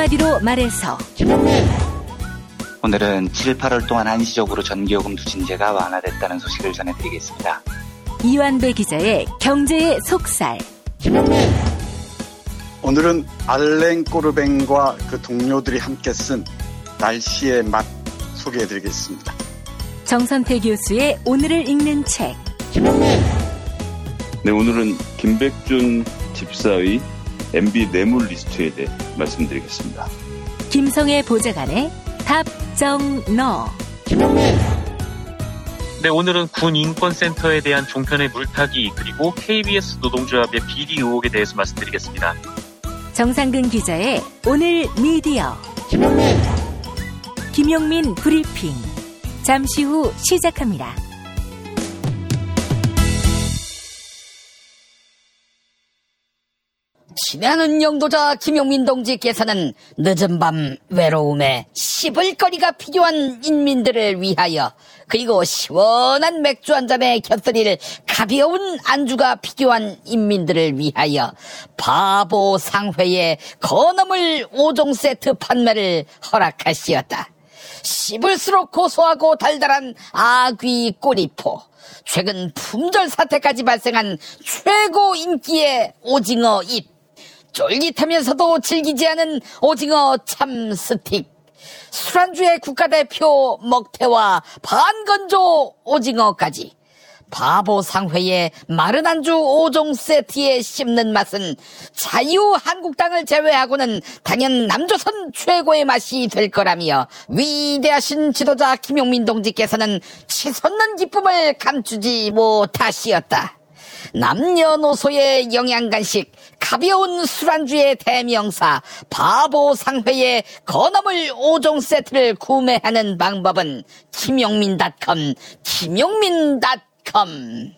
한마디로 말해서 오늘은 7, 8월 동안 한시적으로 전기요금 누진제가 완화됐다는 소식을 전해드리겠습니다. 이완배 기자의 경제의 속살 오늘은 알랭 꼬르뱅과 그 동료들이 함께 쓴 날씨의 맛 소개해드리겠습니다. 정선태 교수의 오늘을 읽는 책 네, 오늘은 김백준 집사의 MB 뇌물 리스트에 대해 말씀드리겠습니다. 김성애 보좌관의 답정너 네, 오늘은 군인권센터에 대한 종편의 물타기 그리고 KBS 노동조합의 비리 의혹에 대해서 말씀드리겠습니다. 정상근 기자의 오늘 미디어 김용민 브리핑 잠시 후 시작합니다. 친애하는 영도자 김용민 동지께서는 늦은 밤 외로움에 씹을 거리가 필요한 인민들을 위하여 그리고 시원한 맥주 한 잔에 곁들일 가벼운 안주가 필요한 인민들을 위하여 바보 상회에 건어물 5종 세트 판매를 허락하시었다. 씹을수록 고소하고 달달한 아귀 꼬리포. 최근 품절 사태까지 발생한 최고 인기의 오징어 잎. 쫄깃하면서도 질기지 않은 오징어 참 스틱. 술안주의 국가대표 먹태와 반건조 오징어까지. 바보 상회의 마른 안주 5종 세트에 씹는 맛은 자유한국당을 제외하고는 당연 남조선 최고의 맛이 될 거라며 위대하신 지도자 김용민 동지께서는 치솟는 기쁨을 감추지 못하시었다. 남녀노소의 영양간식, 가벼운 술안주의 대명사, 바보상회의 건어물 5종 세트를 구매하는 방법은 김용민닷컴, 김용민닷컴.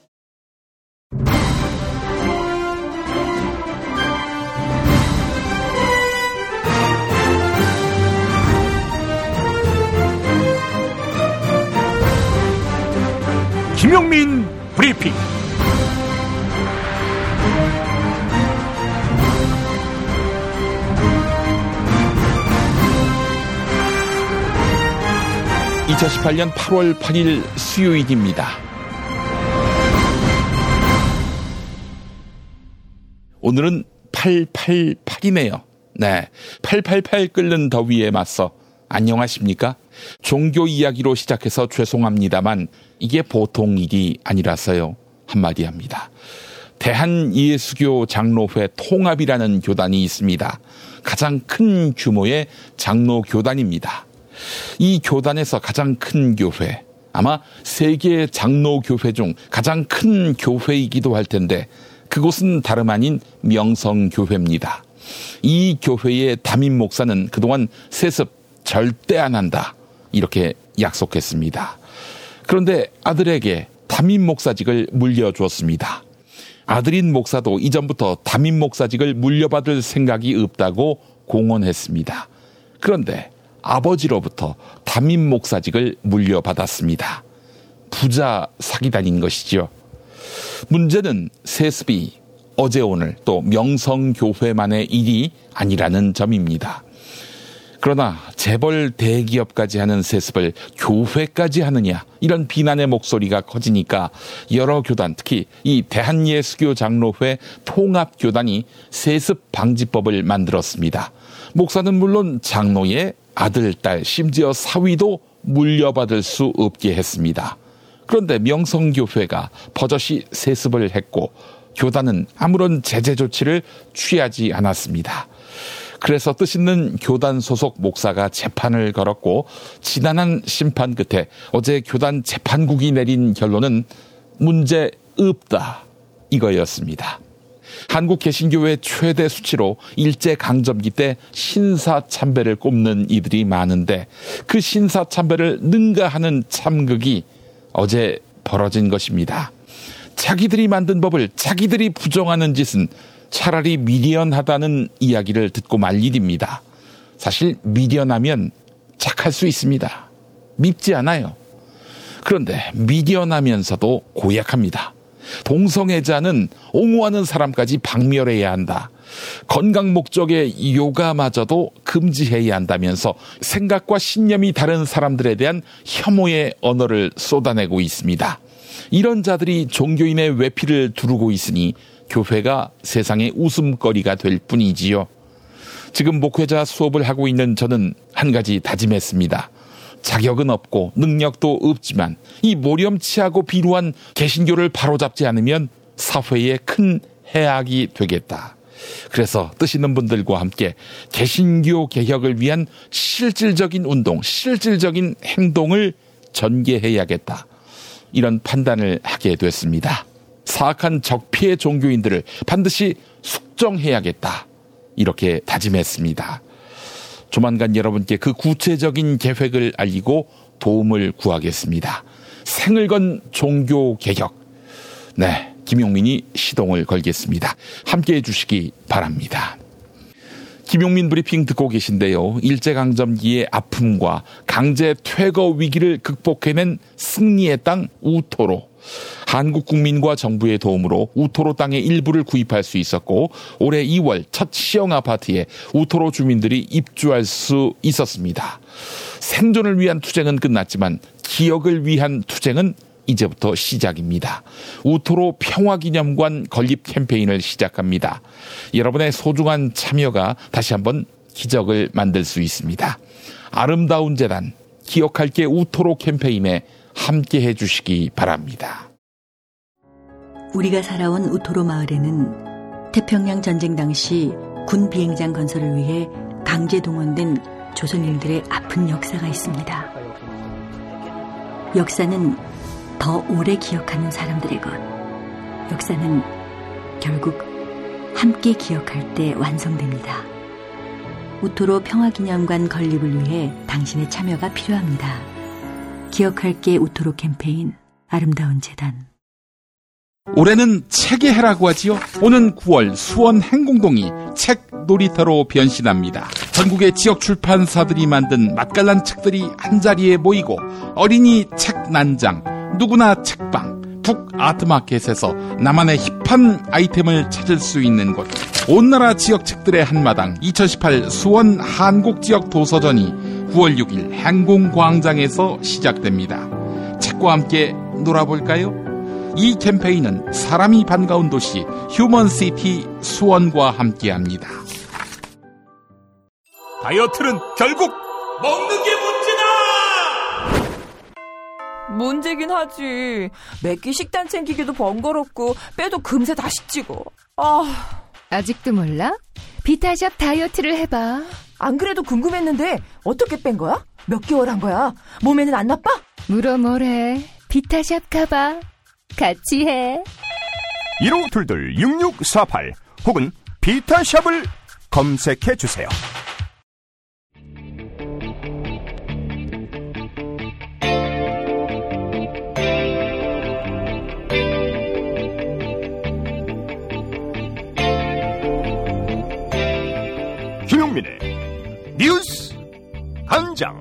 김용민 브리핑. (2018년 8월 8일) 수요일입니다. 오늘은 888이네요. 네. 888 끓는 더위에 맞서 안녕하십니까? 종교 이야기로 시작해서 죄송합니다만 이게 보통 일이 아니라서요. 한마디 합니다. 대한예수교 장로회 통합이라는 교단이 있습니다. 가장 큰 규모의 장로 교단입니다. 이 교단에서 가장 큰 교회, 아마 세계 장로 교회 중 가장 큰 교회이기도 할 텐데 그곳은 다름 아닌 명성 교회입니다. 이 교회의 담임 목사는 그동안 세습 절대 안 한다. 이렇게 약속했습니다. 그런데 아들에게 담임 목사직을 물려주었습니다. 아들인 목사도 이전부터 담임 목사직을 물려받을 생각이 없다고 공언했습니다. 그런데 아버지로부터 담임 목사직을 물려받았습니다. 부자 사기단인 것이죠. 문제는 세습이 어제 오늘 또 명성교회만의 일이 아니라는 점입니다. 그러나 재벌 대기업까지 하는 세습을 교회까지 하느냐 이런 비난의 목소리가 커지니까 여러 교단 특히 이 대한예수교 장로회 통합교단이 세습 방지법을 만들었습니다. 목사는 물론 장로의 아들, 딸, 심지어 사위도 물려받을 수 없게 했습니다. 그런데 명성교회가 버젓이 세습을 했고 교단은 아무런 제재 조치를 취하지 않았습니다. 그래서 뜻있는 교단 소속 목사가 재판을 걸었고 지난한 심판 끝에 어제 교단 재판국이 내린 결론은 문제 없다 이거였습니다. 한국 개신교회 최대 수치로 일제 강점기 때 신사 참배를 꼽는 이들이 많은데 그 신사 참배를 능가하는 참극이 어제 벌어진 것입니다. 자기들이 만든 법을 자기들이 부정하는 짓은 차라리 미련하다는 이야기를 듣고 말 일입니다. 사실 미련하면 착할 수 있습니다. 밉지 않아요. 그런데 미련하면서도 고약합니다. 동성애자는 옹호하는 사람까지 박멸해야 한다. 건강 목적의 요가마저도 금지해야 한다면서 생각과 신념이 다른 사람들에 대한 혐오의 언어를 쏟아내고 있습니다. 이런 자들이 종교인의 외피를 두르고 있으니 교회가 세상의 웃음거리가 될 뿐이지요. 지금 목회자 수업을 하고 있는 저는 한 가지 다짐했습니다. 자격은 없고 능력도 없지만 이 모렴치하고 비루한 개신교를 바로잡지 않으면 사회에 큰 해악이 되겠다. 그래서 뜻 있는 분들과 함께 개신교 개혁을 위한 실질적인 운동, 실질적인 행동을 전개해야겠다. 이런 판단을 하게 됐습니다. 사악한 적폐 종교인들을 반드시 숙정해야겠다. 이렇게 다짐했습니다. 조만간 여러분께 그 구체적인 계획을 알리고 도움을 구하겠습니다. 생을 건 종교 개혁. 네. 김용민이 시동을 걸겠습니다. 함께 해주시기 바랍니다. 김용민 브리핑 듣고 계신데요. 일제강점기의 아픔과 강제 퇴거 위기를 극복해낸 승리의 땅 우토로. 한국 국민과 정부의 도움으로 우토로 땅의 일부를 구입할 수 있었고 올해 2월 첫 시형 아파트에 우토로 주민들이 입주할 수 있었습니다. 생존을 위한 투쟁은 끝났지만 기억을 위한 투쟁은 이제부터 시작입니다. 우토로 평화기념관 건립 캠페인을 시작합니다. 여러분의 소중한 참여가 다시 한번 기적을 만들 수 있습니다. 아름다운 재단, 기억할게 우토로 캠페인에 함께 해주시기 바랍니다. 우리가 살아온 우토로 마을에는 태평양 전쟁 당시 군 비행장 건설을 위해 강제 동원된 조선인들의 아픈 역사가 있습니다. 역사는 더 오래 기억하는 사람들의 것. 역사는 결국 함께 기억할 때 완성됩니다. 우토로 평화기념관 건립을 위해 당신의 참여가 필요합니다. 기억할게 우토로 캠페인 아름다운 재단 올해는 책의 해라고 하지요. 오는 9월 수원 행공동이 책 놀이터로 변신합니다. 전국의 지역 출판사들이 만든 맛깔난 책들이 한자리에 모이고 어린이 책 난장, 누구나 책방, 북 아트마켓에서 나만의 힙한 아이템을 찾을 수 있는 곳. 온 나라 지역 책들의 한마당 2018 수원 한국 지역 도서전이 9월 6일 행궁광장에서 시작됩니다. 책과 함께 놀아볼까요? 이 캠페인은 사람이 반가운 도시 휴먼시티 수원과 함께합니다. 다이어트는 결국 먹는 게 문제다! 문제긴 하지. 매끼 식단 챙기기도 번거롭고 빼도 금세 다시 찌고. 아. 아직도 몰라? 비타샵 다이어트를 해봐. 안 그래도 궁금했는데 어떻게 뺀 거야? 몇 개월 한 거야? 몸에는 안 나빠? 물어 뭐래. 비타샵 가봐. 같이 해. 1522-6648 혹은 비타샵을 검색해 주세요. 한 장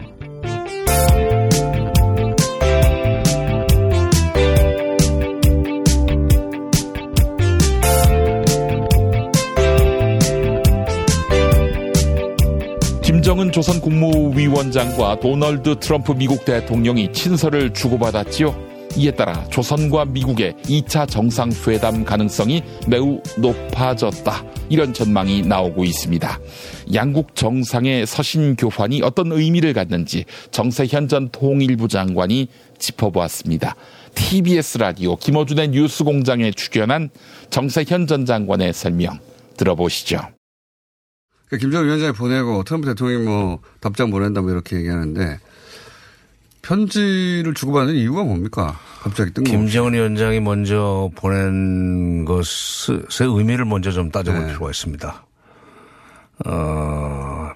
김정은 조선 국무위원장과 도널드 트럼프 미국 대통령이 친서를 주고받았지요. 이에 따라 조선과 미국의 2차 정상회담 가능성이 매우 높아졌다. 이런 전망이 나오고 있습니다. 양국 정상의 서신 교환이 어떤 의미를 갖는지 정세현 전 통일부 장관이 짚어보았습니다. TBS 라디오 김어준의 뉴스 공장에 출연한 정세현 전 장관의 설명 들어보시죠. 김정은 위원장이 보내고 트럼프 대통령이 뭐 답장 보낸다 뭐 이렇게 얘기하는데 편지를 주고받는 이유가 뭡니까? 갑자기 뜬금 김정은 위원장이 먼저 보낸 것의 의미를 먼저 좀 따져볼 네. 필요가 있습니다. 어,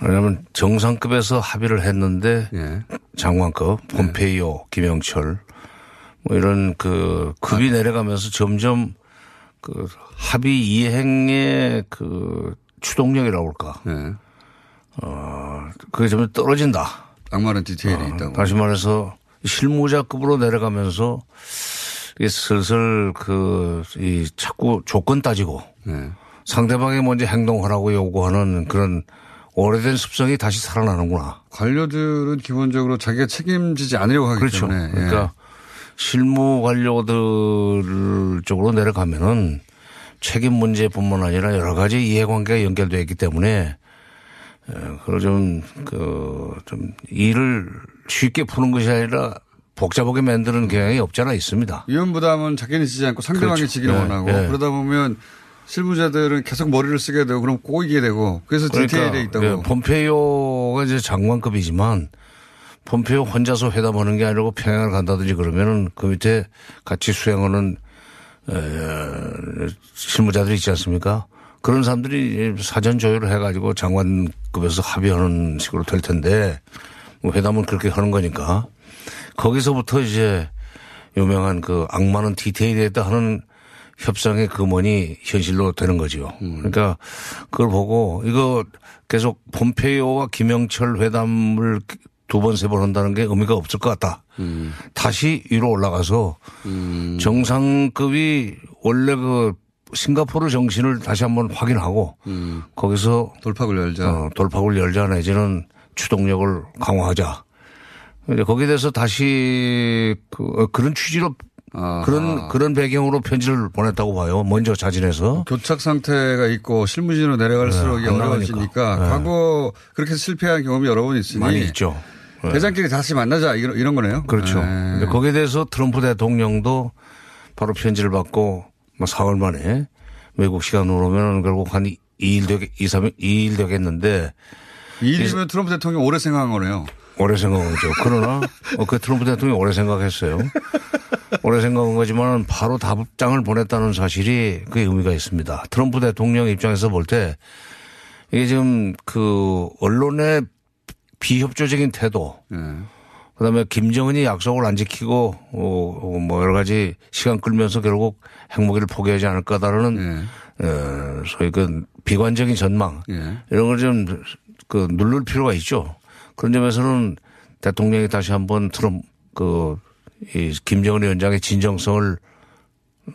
왜냐하면 정상급에서 합의를 했는데 네. 장관급, 폼페이오, 네. 김영철 뭐 이런 그 급이 아. 내려가면서 점점 그 합의 이행의 그 추동력이라고 할까. 네. 어, 그게 좀 떨어진다. 악마는 디테일이 어, 있다고. 다시 말해서 실무자급으로 내려가면서 이게 슬슬 그, 이 자꾸 조건 따지고 네. 상대방이 먼저 행동하라고 요구하는 그런 오래된 습성이 다시 살아나는구나. 관료들은 기본적으로 자기가 책임지지 않으려고 하기 그렇죠. 때문에. 예. 그러니까 실무 관료들 쪽으로 내려가면은 책임 문제뿐만 아니라 여러 가지 이해관계가 연결되어 있기 때문에 그걸 좀, 그, 좀 일을 쉽게 푸는 것이 아니라 복잡하게 만드는 경향이 없잖아 있습니다. 위험 부담은 자기는 지지 않고 상대방이 그렇죠. 지기를 네, 원하고 네. 그러다 보면 실무자들은 계속 머리를 쓰게 되고 그럼 꼬이게 되고 그래서 디테일에 있다고. 예, 폼페이오가 이제 장관급이지만 폼페이오 혼자서 회담하는 게 아니고 평양을 간다든지 그러면은 그 밑에 같이 수행하는 에, 실무자들이 있지 않습니까? 그런 사람들이 사전 조율을 해가지고 장관급에서 합의하는 식으로 될 텐데 뭐 회담은 그렇게 하는 거니까 거기서부터 이제 유명한 그 악마는 디테일에 있다 하는 협상의 금원이 현실로 되는 거죠. 그러니까 그걸 보고 이거 계속 폼페이오와 김영철 회담을 두 번, 세 번 한다는 게 의미가 없을 것 같다. 다시 위로 올라가서 정상급이 원래 그 싱가포르 정신을 다시 한번 확인하고 거기서 돌파구를 열자. 어, 돌파구를 열자 내지는 추동력을 강화하자. 이제 거기에 대해서 다시 그, 어, 그런 취지로 그런 그런 배경으로 편지를 보냈다고 봐요. 먼저 자진해서. 교착 상태가 있고 실무진으로 내려갈수록 네, 어려워지니까. 네. 과거 그렇게 실패한 경험이 여러 번 있으니 많이 있죠. 네. 대장끼리 다시 만나자 이런, 이런 거네요. 그렇죠. 네. 거기에 대해서 트럼프 대통령도 바로 편지를 받고 뭐 4월 만에 외국 시간으로 오면 결국 한 2일 되겠, 2, 3일, 2일 되겠는데. 이 일이면 트럼프 대통령 오래 생각한 거네요. 오래 생각한 거죠. 그러나 어, 그 트럼프 대통령이 오래 생각했어요. 오래 생각한 거지만 바로 답장을 보냈다는 사실이 그게 의미가 있습니다. 트럼프 대통령 입장에서 볼 때 이게 지금 그 언론의 비협조적인 태도 그다음에 김정은이 약속을 안 지키고 어, 어, 뭐 여러 가지 시간 끌면서 결국 핵무기를 포기하지 않을 거다라는 어, 소위 그 비관적인 전망. 이런 걸 좀 그 누를 필요가 있죠. 그런 점에서는 대통령이 다시 한번 트럼 그이 김정은 위원장의 진정성을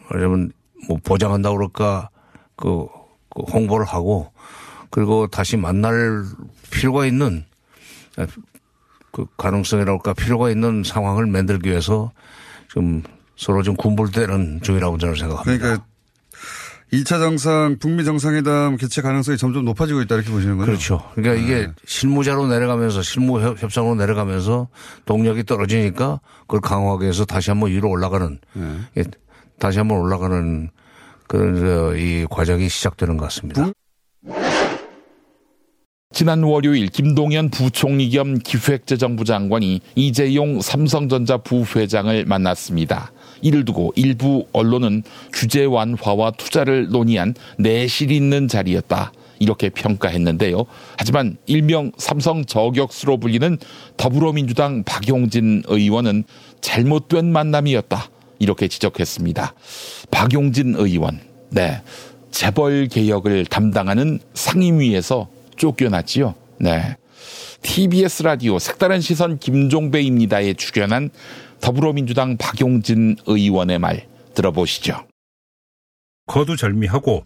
말하자면 뭐 보장한다고 그럴까 그, 그 홍보를 하고 그리고 다시 만날 필요가 있는 그 가능성이라고 할까 필요가 있는 상황을 만들기 위해서 좀 서로 좀 군불대는 중이라고 저는 생각합니다. 그러니까 2차 정상, 북미 정상회담 개최 가능성이 점점 높아지고 있다 이렇게 보시는 거죠? 그렇죠. 그러니까 이게 실무자로 내려가면서 실무 협- 협상으로 내려가면서 동력이 떨어지니까 그걸 강화하기 위해서 다시 한번 위로 올라가는 예, 다시 한번 올라가는 그런 저이 과정이 시작되는 것 같습니다. 지난 월요일 김동연 부총리 겸 기획재정부 장관이 이재용 삼성전자 부회장을 만났습니다. 이를 두고 일부 언론은 규제 완화와 투자를 논의한 내실 있는 자리였다. 이렇게 평가했는데요. 하지만 일명 삼성 저격수로 불리는 더불어민주당 박용진 의원은 잘못된 만남이었다. 이렇게 지적했습니다. 박용진 의원, 네. 재벌 개혁을 담당하는 상임위에서 쫓겨났지요. 네. TBS 라디오 색다른 시선 김종배입니다에 출연한 더불어민주당 박용진 의원의 말 들어보시죠. 거두절미하고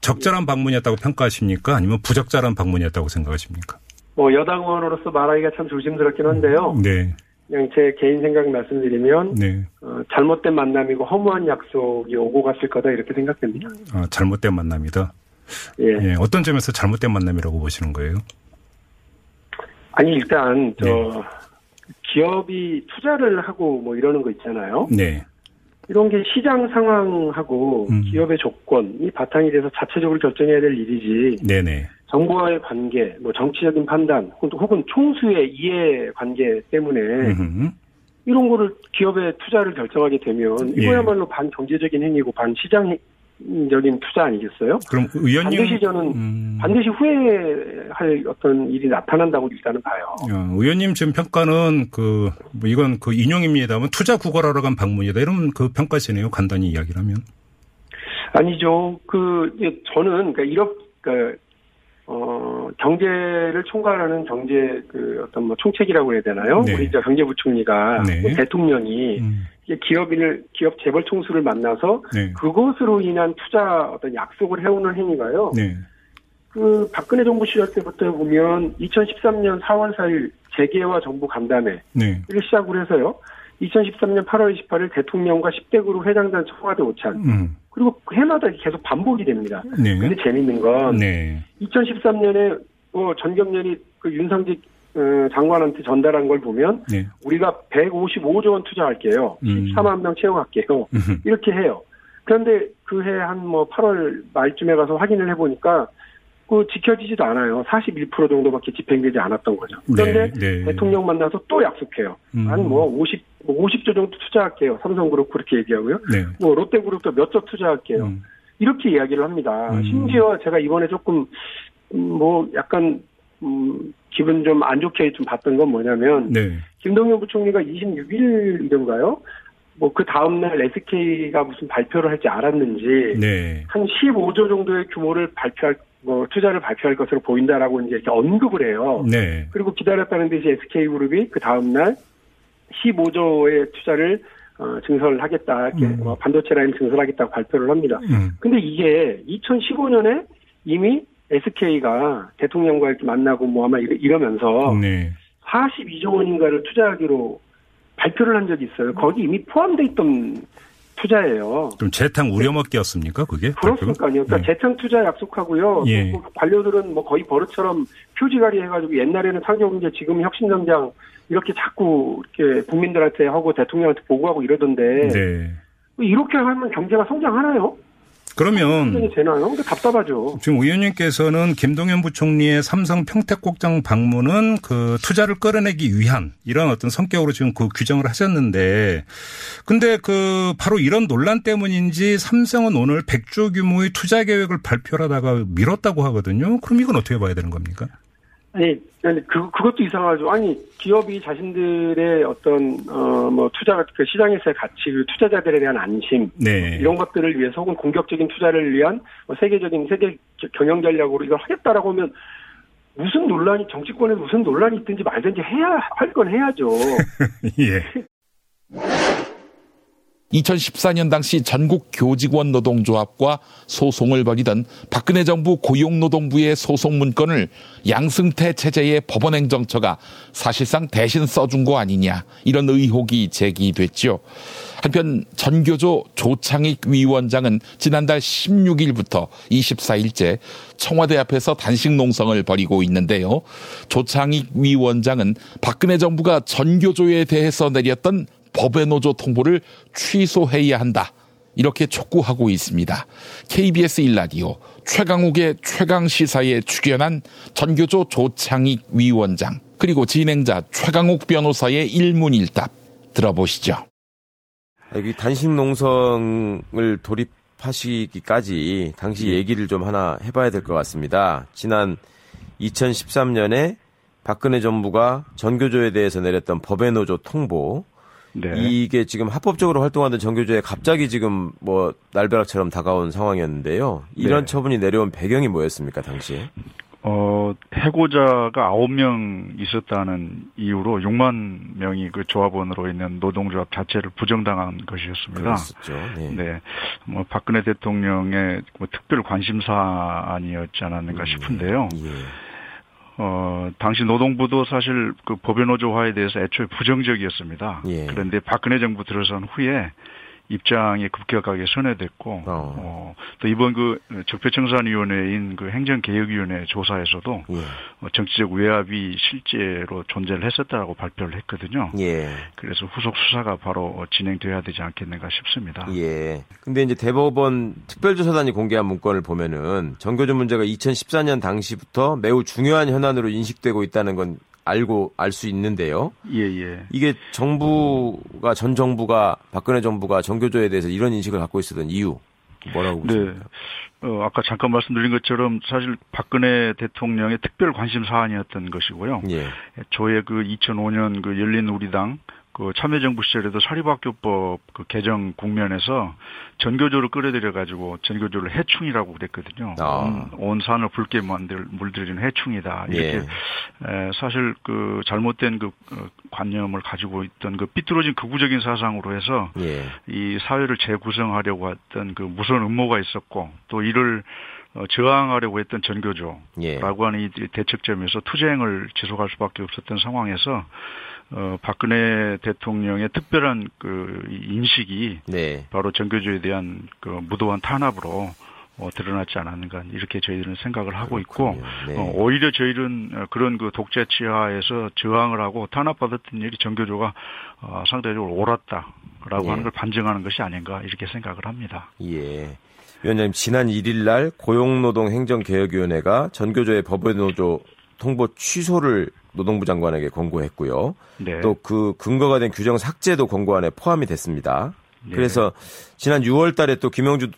적절한 방문이었다고 평가하십니까? 아니면 부적절한 방문이었다고 생각하십니까? 뭐 여당 의원으로서 말하기가 참 조심스럽긴 한데요. 네, 그냥 제 개인 생각 말씀드리면 네. 어, 잘못된 만남이고 허무한 약속이 오고 갔을 거다 이렇게 생각됩니다. 아, 잘못된 만남이다. 예. 예, 어떤 점에서 잘못된 만남이라고 보시는 거예요? 아니 일단 저 네. 기업이 투자를 하고 뭐 이러는 거 있잖아요. 네, 이런 게 시장 상황하고 음. 기업의 조건이 바탕이 돼서 자체적으로 결정해야 될 일이지. 네네. 정부와의 관계, 뭐 정치적인 판단, 혹은- 총수의 이해 관계 때문에 음흠. 이런 거를 기업의 투자를 결정하게 되면 예. 이거야말로 반경제적인 행위고 반 시장 적인 투자 아니겠어요? 그럼 의원님 반드시 저는 반드시 후회할 어떤 일이 나타난다고 일단은 봐요. 어, 의원님 지금 평가는 그, 뭐 이건 그 인용입니다만 투자 구걸하러 간 방문이다. 이런 그 평가시네요. 간단히 이야기를 하면. 아니죠. 그 저는 그러니까 이렇게 그러니까 어, 경제를 총괄하는 경제 그 어떤 뭐 총책이라고 해야 되나요? 네. 우리 저 경제부총리가 네. 대통령이 이게 기업인을 기업 재벌 총수를 만나서 네. 그것으로 인한 투자 어떤 약속을 해오는 행위가요. 네. 그 박근혜 정부 시절 때부터 보면 2013년 4월 4일 재계와 정부 간담회 네. 를 시작으로 해서요. 2013년 8월 28일 대통령과 10대 그룹 회장단 청와대 오찬 음. 그리고 해마다 계속 반복이 됩니다. 네. 근데 재밌는 건 네. 2013년에 뭐 전경련이 그 윤상직 어, 장관한테 전달한 걸 보면 네. 우리가 155조 원 투자할게요. 음. 14만 명 채용할게요. 음흠. 이렇게 해요. 그런데 그 해 한 뭐 8월 말쯤에 가서 확인을 해보니까 그 지켜지지도 않아요. 41% 정도밖에 집행되지 않았던 거죠. 그런데 네, 네. 대통령 만나서 또 약속해요. 음. 한뭐 50, 뭐 50조 정도 투자할게요. 삼성그룹 그렇게 얘기하고요. 네. 음. 뭐 롯데그룹도 몇 조 투자할게요. 이렇게 이야기를 합니다. 심지어 제가 이번에 조금 음, 뭐 약간 음, 기분 좀 안 좋게 좀 봤던 건 뭐냐면 네. 김동연 부총리가 26일이던가요? 뭐 그 다음 날 SK가 무슨 발표를 할지 알았는지 네. 한 15조 정도의 규모를 발표할 뭐 투자를 발표할 것으로 보인다라고 이제 이렇게 언급을 해요. 네. 그리고 기다렸다는 듯이 SK그룹이 그 다음 날 15조의 투자를 어, 증설하겠다, 이렇게 음. 뭐 반도체 라인 증설하겠다고 발표를 합니다. 음. 근데 이게 2015년에 이미 SK가 대통령과 이렇게 만나고 뭐 아마 이러- 이러면서 네. 42조 원인가를 투자하기로 발표를 한 적이 있어요. 거기 이미 포함돼 있던 투자예요. 좀 재탕 우려먹기였습니까, 그게? 그렇습니까요. 그러니까 네. 재창 투자 약속하고요. 예. 뭐 관료들은 뭐 거의 버릇처럼 표지가리 해가지고 옛날에는 상경제 지금 혁신정장 이렇게 자꾸 이렇게 국민들한테 하고 대통령한테 보고하고 이러던데 네. 이렇게 하면 경제가 성장하나요? 그러면 되나요? 근데 답답하죠. 지금 의원님께서는 김동연 부총리의 삼성 평택국장 방문은 그 투자를 끌어내기 위한 이런 어떤 성격으로 지금 그 규정을 하셨는데 근데 그 바로 이런 논란 때문인지 삼성은 오늘 100조 규모의 투자 계획을 발표하다가 미뤘다고 하거든요. 그럼 이건 어떻게 봐야 되는 겁니까? 아니, 아니, 그, 그것도 이상하죠. 아니, 기업이 자신들의 어떤, 어, 뭐, 투자, 그 시장에서의 가치, 그 투자자들에 대한 안심. 네. 이런 것들을 위해서 혹은 공격적인 투자를 위한 뭐 세계적인 세계 경영 전략으로 이걸 하겠다라고 하면 무슨 논란이, 정치권에 무슨 논란이 있든지 말든지 해야, 할 건 해야죠. 예. 2014년 당시 전국 교직원 노동조합과 소송을 벌이던 박근혜 정부 고용노동부의 소송 문건을 양승태 체제의 법원행정처가 사실상 대신 써준 거 아니냐 이런 의혹이 제기됐죠. 한편 전교조 조창익 위원장은 지난달 16일부터 24일째 청와대 앞에서 단식 농성을 벌이고 있는데요. 조창익 위원장은 박근혜 정부가 전교조에 대해서 내렸던 법의 노조 통보를 취소해야 한다. 이렇게 촉구하고 있습니다. KBS 일라디오 최강욱의 최강 시사에 출연한 전교조 조창익 위원장 그리고 진행자 최강욱 변호사의 일문일답 들어보시죠. 여기 단식 농성을 돌입하시기까지 당시 얘기를 좀 하나 해봐야 될 것 같습니다. 지난 2013년에 박근혜 정부가 전교조에 대해서 내렸던 법의 노조 통보 이게 지금 합법적으로 활동하던 전교조에 갑자기 지금 뭐 날벼락처럼 다가온 상황이었는데요. 이런 네. 처분이 내려온 배경이 뭐였습니까 당시에? 어, 해고자가 9명 있었다는 이유로 6만 명이 그 조합원으로 있는 노동조합 자체를 부정당한 것이었습니다. 그랬었죠. 네. 네. 뭐 박근혜 대통령의 뭐 특별 관심 사안이었지 않았는가 싶은데요. 어, 당시 노동부도 사실 그 법연노조화에 대해서 애초에 부정적이었습니다. 예. 그런데 박근혜 정부 들어선 후에 입장이 급격하게 선회됐고, 어, 또 이번 그 적폐청산위원회인 그 행정개혁위원회 조사에서도 예. 어, 정치적 외압이 실제로 존재를 했었다라고 발표를 했거든요. 예. 그래서 후속 수사가 바로 진행돼야 되지 않겠는가 싶습니다. 예. 근데 이제 대법원 특별조사단이 공개한 문건을 보면은 전교조 문제가 2014년 당시부터 매우 중요한 현안으로 인식되고 있다는 건 알고 알 수 있는데요. 예, 예. 이게 정부가 전 정부가 박근혜 정부가 전교조에 대해서 이런 인식을 갖고 있었던 이유 뭐라고 네. 보십니까? 어, 아까 잠깐 말씀드린 것처럼 사실 박근혜 대통령의 특별 관심 사안이었던 것이고요. 예. 조의 그 2005년 그 열린 우리당 그 참여정부 시절에도 사립학교법 그 개정 국면에서 전교조를 끌어들여 가지고 전교조를 해충이라고 그랬거든요. 아. 온, 온, 산을 붉게 만들 물들이는 해충이다. 이렇게 예. 에, 사실 그 잘못된 그 어, 관념을 가지고 있던 그 삐뚤어진 극우적인 사상으로 해서 예. 이 사회를 재구성하려고 했던 그 무서운 음모가 있었고 또 이를 어, 저항하려고 했던 전교조라고 예. 하는 이 대책점에서 투쟁을 지속할 수밖에 없었던 상황에서 어, 박근혜 대통령의 특별한 그 인식이 네. 바로 전교조에 대한 그 무도한 탄압으로 어, 드러났지 않았는가 이렇게 저희들은 생각을 하고 있고 네. 어, 오히려 저희는 어, 그런 그 독재 치하에서 저항을 하고 탄압받았던 일이 전교조가 어, 상대적으로 옳았다라고 네. 하는 걸 반증하는 것이 아닌가 이렇게 생각을 합니다. 예. 위원장님 지난 1일 날 고용노동행정개혁위원회가 전교조의 법외노조 통보 취소를 노동부 장관에게 권고했고요. 네. 또그 근거가 된 규정 삭제도 권고안에 포함이 됐습니다. 네. 그래서 지난 6월 달에 또 김영주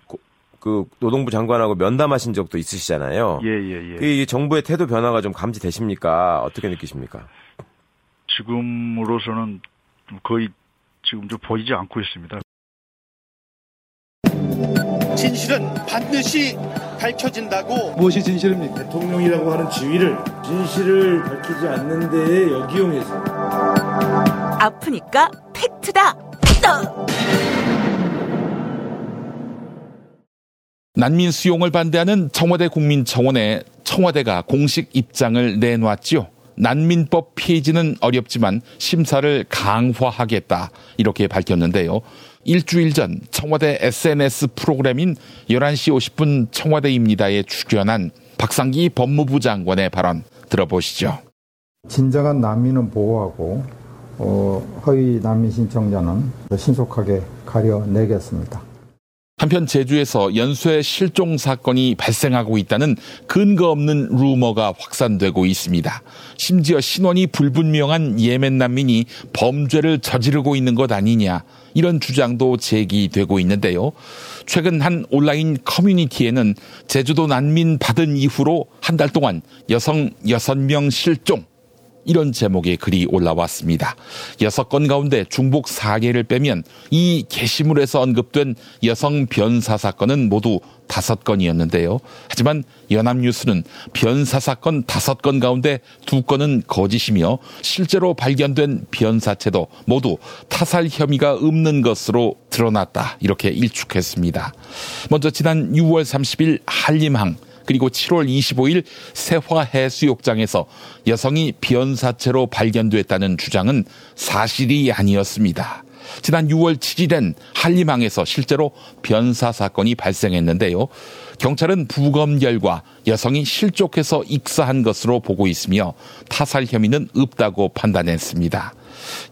그 노동부 장관하고 면담하신 적도 있으시잖아요. 예, 예, 예. 그 정부의 태도 변화가 좀 감지되십니까? 어떻게 느끼십니까? 지금으로서는 거의 지금 좀 보이지 않고 있습니다. 진실은 반드시 밝혀진다고. 무엇이 진실입니까? 대통령이라고 하는 지위를 진실을 밝히지 않는 데에 역이용해서. 아프니까 팩트다. 난민 수용을 반대하는 청와대 국민청원에 청와대가 공식 입장을 내놓았지요. 난민법 폐지는 어렵지만 심사를 강화하겠다 이렇게 밝혔는데요. 일주일 전 청와대 SNS 프로그램인 11시 50분 청와대입니다에 출연한 박상기 법무부 장관의 발언 들어보시죠. 진정한 난민은 보호하고 어, 허위 난민 신청자는 신속하게 가려내겠습니다. 한편 제주에서 연쇄 실종 사건이 발생하고 있다는 근거 없는 루머가 확산되고 있습니다. 심지어 신원이 불분명한 예멘 난민이 범죄를 저지르고 있는 것 아니냐 이런 주장도 제기되고 있는데요. 최근 한 온라인 커뮤니티에는 제주도 난민 받은 이후로 한 달 동안 여성 6명 실종 이런 제목의 글이 올라왔습니다. 여섯 건 가운데 중복 사례를 빼면 이 게시물에서 언급된 여성 변사 사건은 모두 다섯 건이었는데요. 하지만 연합뉴스는 변사 사건 다섯 건 가운데 두 건은 거짓이며 실제로 발견된 변사체도 모두 타살 혐의가 없는 것으로 드러났다. 이렇게 일축했습니다. 먼저 지난 6월 30일 한림항 그리고 7월 25일 세화해수욕장에서 여성이 변사체로 발견됐다는 주장은 사실이 아니었습니다. 지난 6월 7일엔 한림항에서 실제로 변사 사건이 발생했는데요. 경찰은 부검 결과 여성이 실족해서 익사한 것으로 보고 있으며 타살 혐의는 없다고 판단했습니다.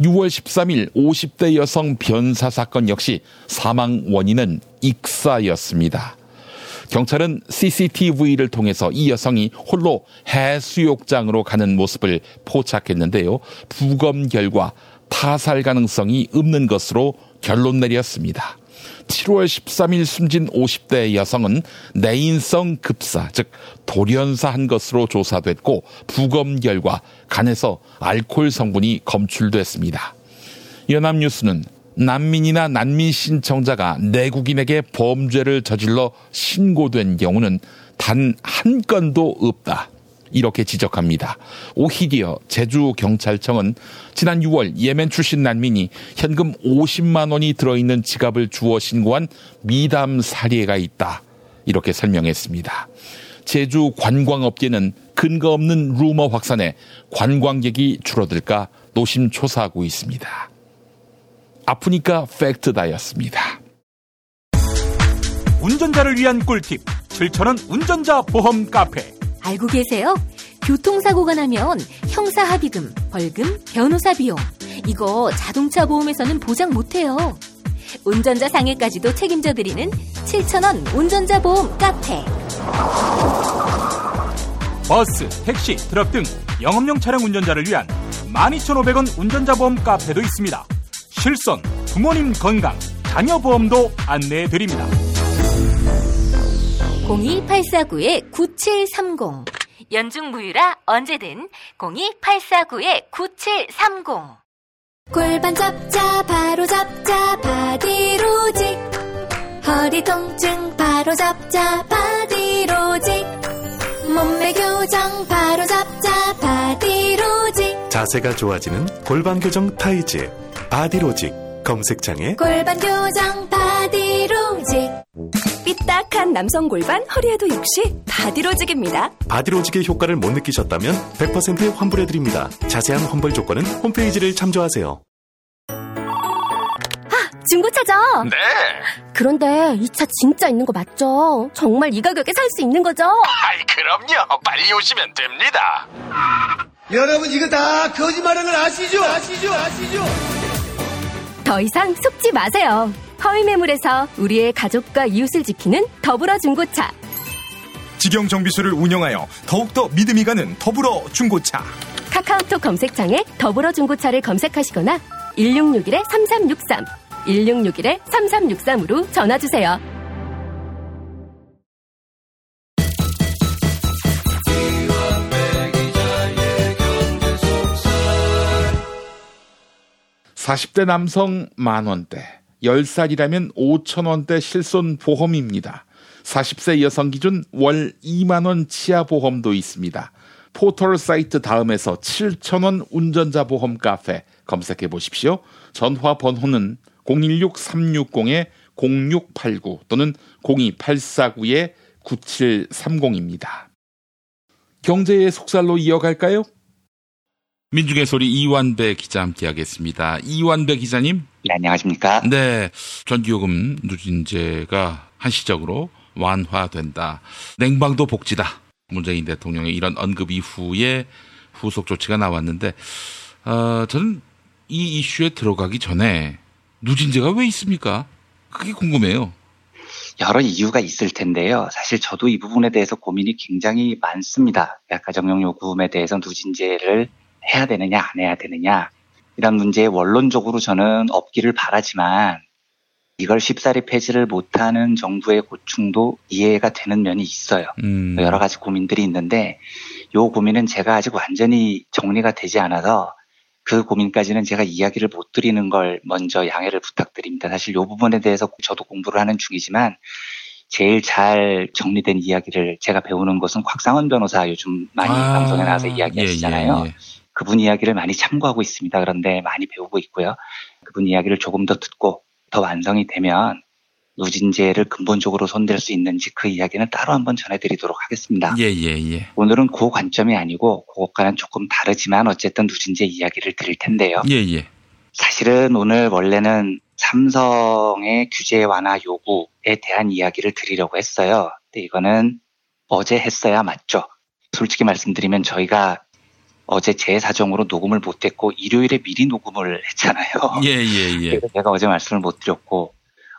6월 13일 50대 여성 변사 사건 역시 사망 원인은 익사였습니다. 경찰은 CCTV를 통해서 이 여성이 홀로 해수욕장으로 가는 모습을 포착했는데요. 부검 결과 타살 가능성이 없는 것으로 결론 내렸습니다. 7월 13일 숨진 50대 여성은 내인성 급사, 즉 돌연사한 것으로 조사됐고 부검 결과 간에서 알코올 성분이 검출됐습니다. 연합뉴스는 난민이나 난민 신청자가 내국인에게 범죄를 저질러 신고된 경우는 단 한 건도 없다. 이렇게 지적합니다. 오히려 제주경찰청은 지난 6월 예멘 출신 난민이 현금 50만 원이 들어있는 지갑을 주어 신고한 미담 사례가 있다. 이렇게 설명했습니다. 제주 관광업계는 근거 없는 루머 확산에 관광객이 줄어들까 노심초사하고 있습니다. 아프니까 팩트다였습니다. 운전자를 위한 꿀팁 7천원 운전자 보험 카페 알고 계세요? 교통사고가 나면 형사합의금, 벌금, 변호사 비용 이거 자동차 보험에서는 보장 못해요. 운전자 상해까지도 책임져 드리는 7천원 운전자 보험 카페. 버스, 택시, 트럭 등 영업용 차량 운전자를 위한 12,500원 운전자 보험 카페도 있습니다. 실손, 부모님 건강, 자녀 보험도 안내해 드립니다. 02849-9730 연중 무휴라 언제든 02849-9730 골반 잡자 바로 잡자 바디로직. 허리 통증 바로 잡자 바디로직. 몸매 교정 바로 잡자 바디로직. 자세가 좋아지는 골반 교정 타이즈 바디로직 검색창에 골반 교정 바디로직 삐딱한 남성 골반 허리에도 역시 바디로직입니다. 바디로직의 효과를 못 느끼셨다면 100% 환불해드립니다. 자세한 환불 조건은 홈페이지를 참조하세요. 중고차죠? 네. 그런데 이 차 진짜 있는 거 맞죠? 정말 이 가격에 살 수 있는 거죠? 아이, 그럼요. 빨리 오시면 됩니다. 여러분 이거 다 거짓말하는 걸 아시죠? 아시죠? 아시죠? 더 이상 속지 마세요. 허위 매물에서 우리의 가족과 이웃을 지키는 더불어 중고차. 직영 정비소를 운영하여 더욱더 믿음이 가는 더불어 중고차. 카카오톡 검색창에 더불어 중고차를 검색하시거나 1661-3363, 1661-3363으로 전화주세요. 사십 대 남성 만 원대, 10살이라면 5천 원대 실손 보험입니다. 40세 여성 기준 월 2만 원 치아 보험도 있습니다. 포털 사이트 다음에서 7천 원 운전자 보험 카페 검색해 보십시오. 전화 번호는 016-360-0689 또는 02849-9730입니다. 경제의 속살로 이어갈까요? 민중의 소리 이완배 기자 함께하겠습니다. 이완배 기자님. 네, 안녕하십니까? 네, 전기요금 누진제가 한시적으로 완화된다. 냉방도 복지다. 문재인 대통령의 이런 언급 이후에 후속 조치가 나왔는데, 어, 저는 이 이슈에 들어가기 전에 누진제가 왜 있습니까? 그게 궁금해요. 여러 이유가 있을 텐데요. 사실 저도 이 부분에 대해서 고민이 굉장히 많습니다. 가정용 요금에 대해서 누진제를 해야 되느냐 안 해야 되느냐 이런 문제에 원론적으로 저는 없기를 바라지만 이걸 쉽사리 폐지를 못하는 정부의 고충도 이해가 되는 면이 있어요. 음. 여러 가지 고민들이 있는데 요 고민은 제가 아직 완전히 정리가 되지 않아서 그 고민까지는 제가 이야기를 못 드리는 걸 먼저 양해를 부탁드립니다. 사실 요 부분에 대해서 저도 공부를 하는 중이지만 제일 잘 정리된 이야기를 제가 배우는 것은 곽상원 변호사 요즘 많이 아, 방송에 나와서 이야기하시잖아요. 예, 예, 예. 그분 이야기를 많이 참고하고 있습니다. 그런데 많이 배우고 있고요. 그분 이야기를 조금 더 듣고 더 완성이 되면 누진제를 근본적으로 손댈 수 있는지 그 이야기는 따로 한번 전해드리도록 하겠습니다. 예, 예, 예. 오늘은 그 관점이 아니고 그것과는 조금 다르지만 어쨌든 누진제 이야기를 드릴 텐데요. 예, 예. 사실은 오늘 원래는 삼성의 규제 완화 요구에 대한 이야기를 드리려고 했어요. 근데 이거는 어제 했어야 맞죠. 솔직히 말씀드리면 저희가 어제 제 사정으로 녹음을 못했고 일요일에 미리 녹음을 했잖아요. 예, 예, 예. 그래서 제가 어제 말씀을 못 드렸고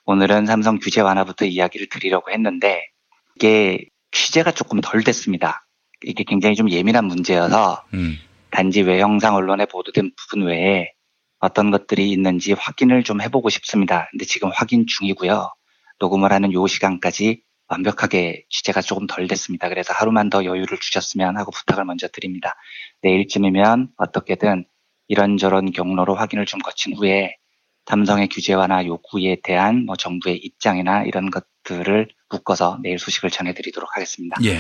오늘은 삼성 규제 완화부터 이야기를 드리려고 했는데 이게 취재가 조금 덜 됐습니다. 이게 굉장히 좀 예민한 문제여서 음. 단지 외형상 언론에 보도된 부분 외에 어떤 것들이 있는지 확인을 좀 해보고 싶습니다. 근데 지금 확인 중이고요. 녹음을 하는 요 시간까지 완벽하게 취재가 조금 덜 됐습니다. 그래서 하루만 더 여유를 주셨으면 하고 부탁을 먼저 드립니다. 내일쯤이면 어떻게든 이런저런 경로로 확인을 좀 거친 후에 삼성의 규제 완화 요구에 대한 뭐 정부의 입장이나 이런 것들을 묶어서 내일 소식을 전해드리도록 하겠습니다. 예.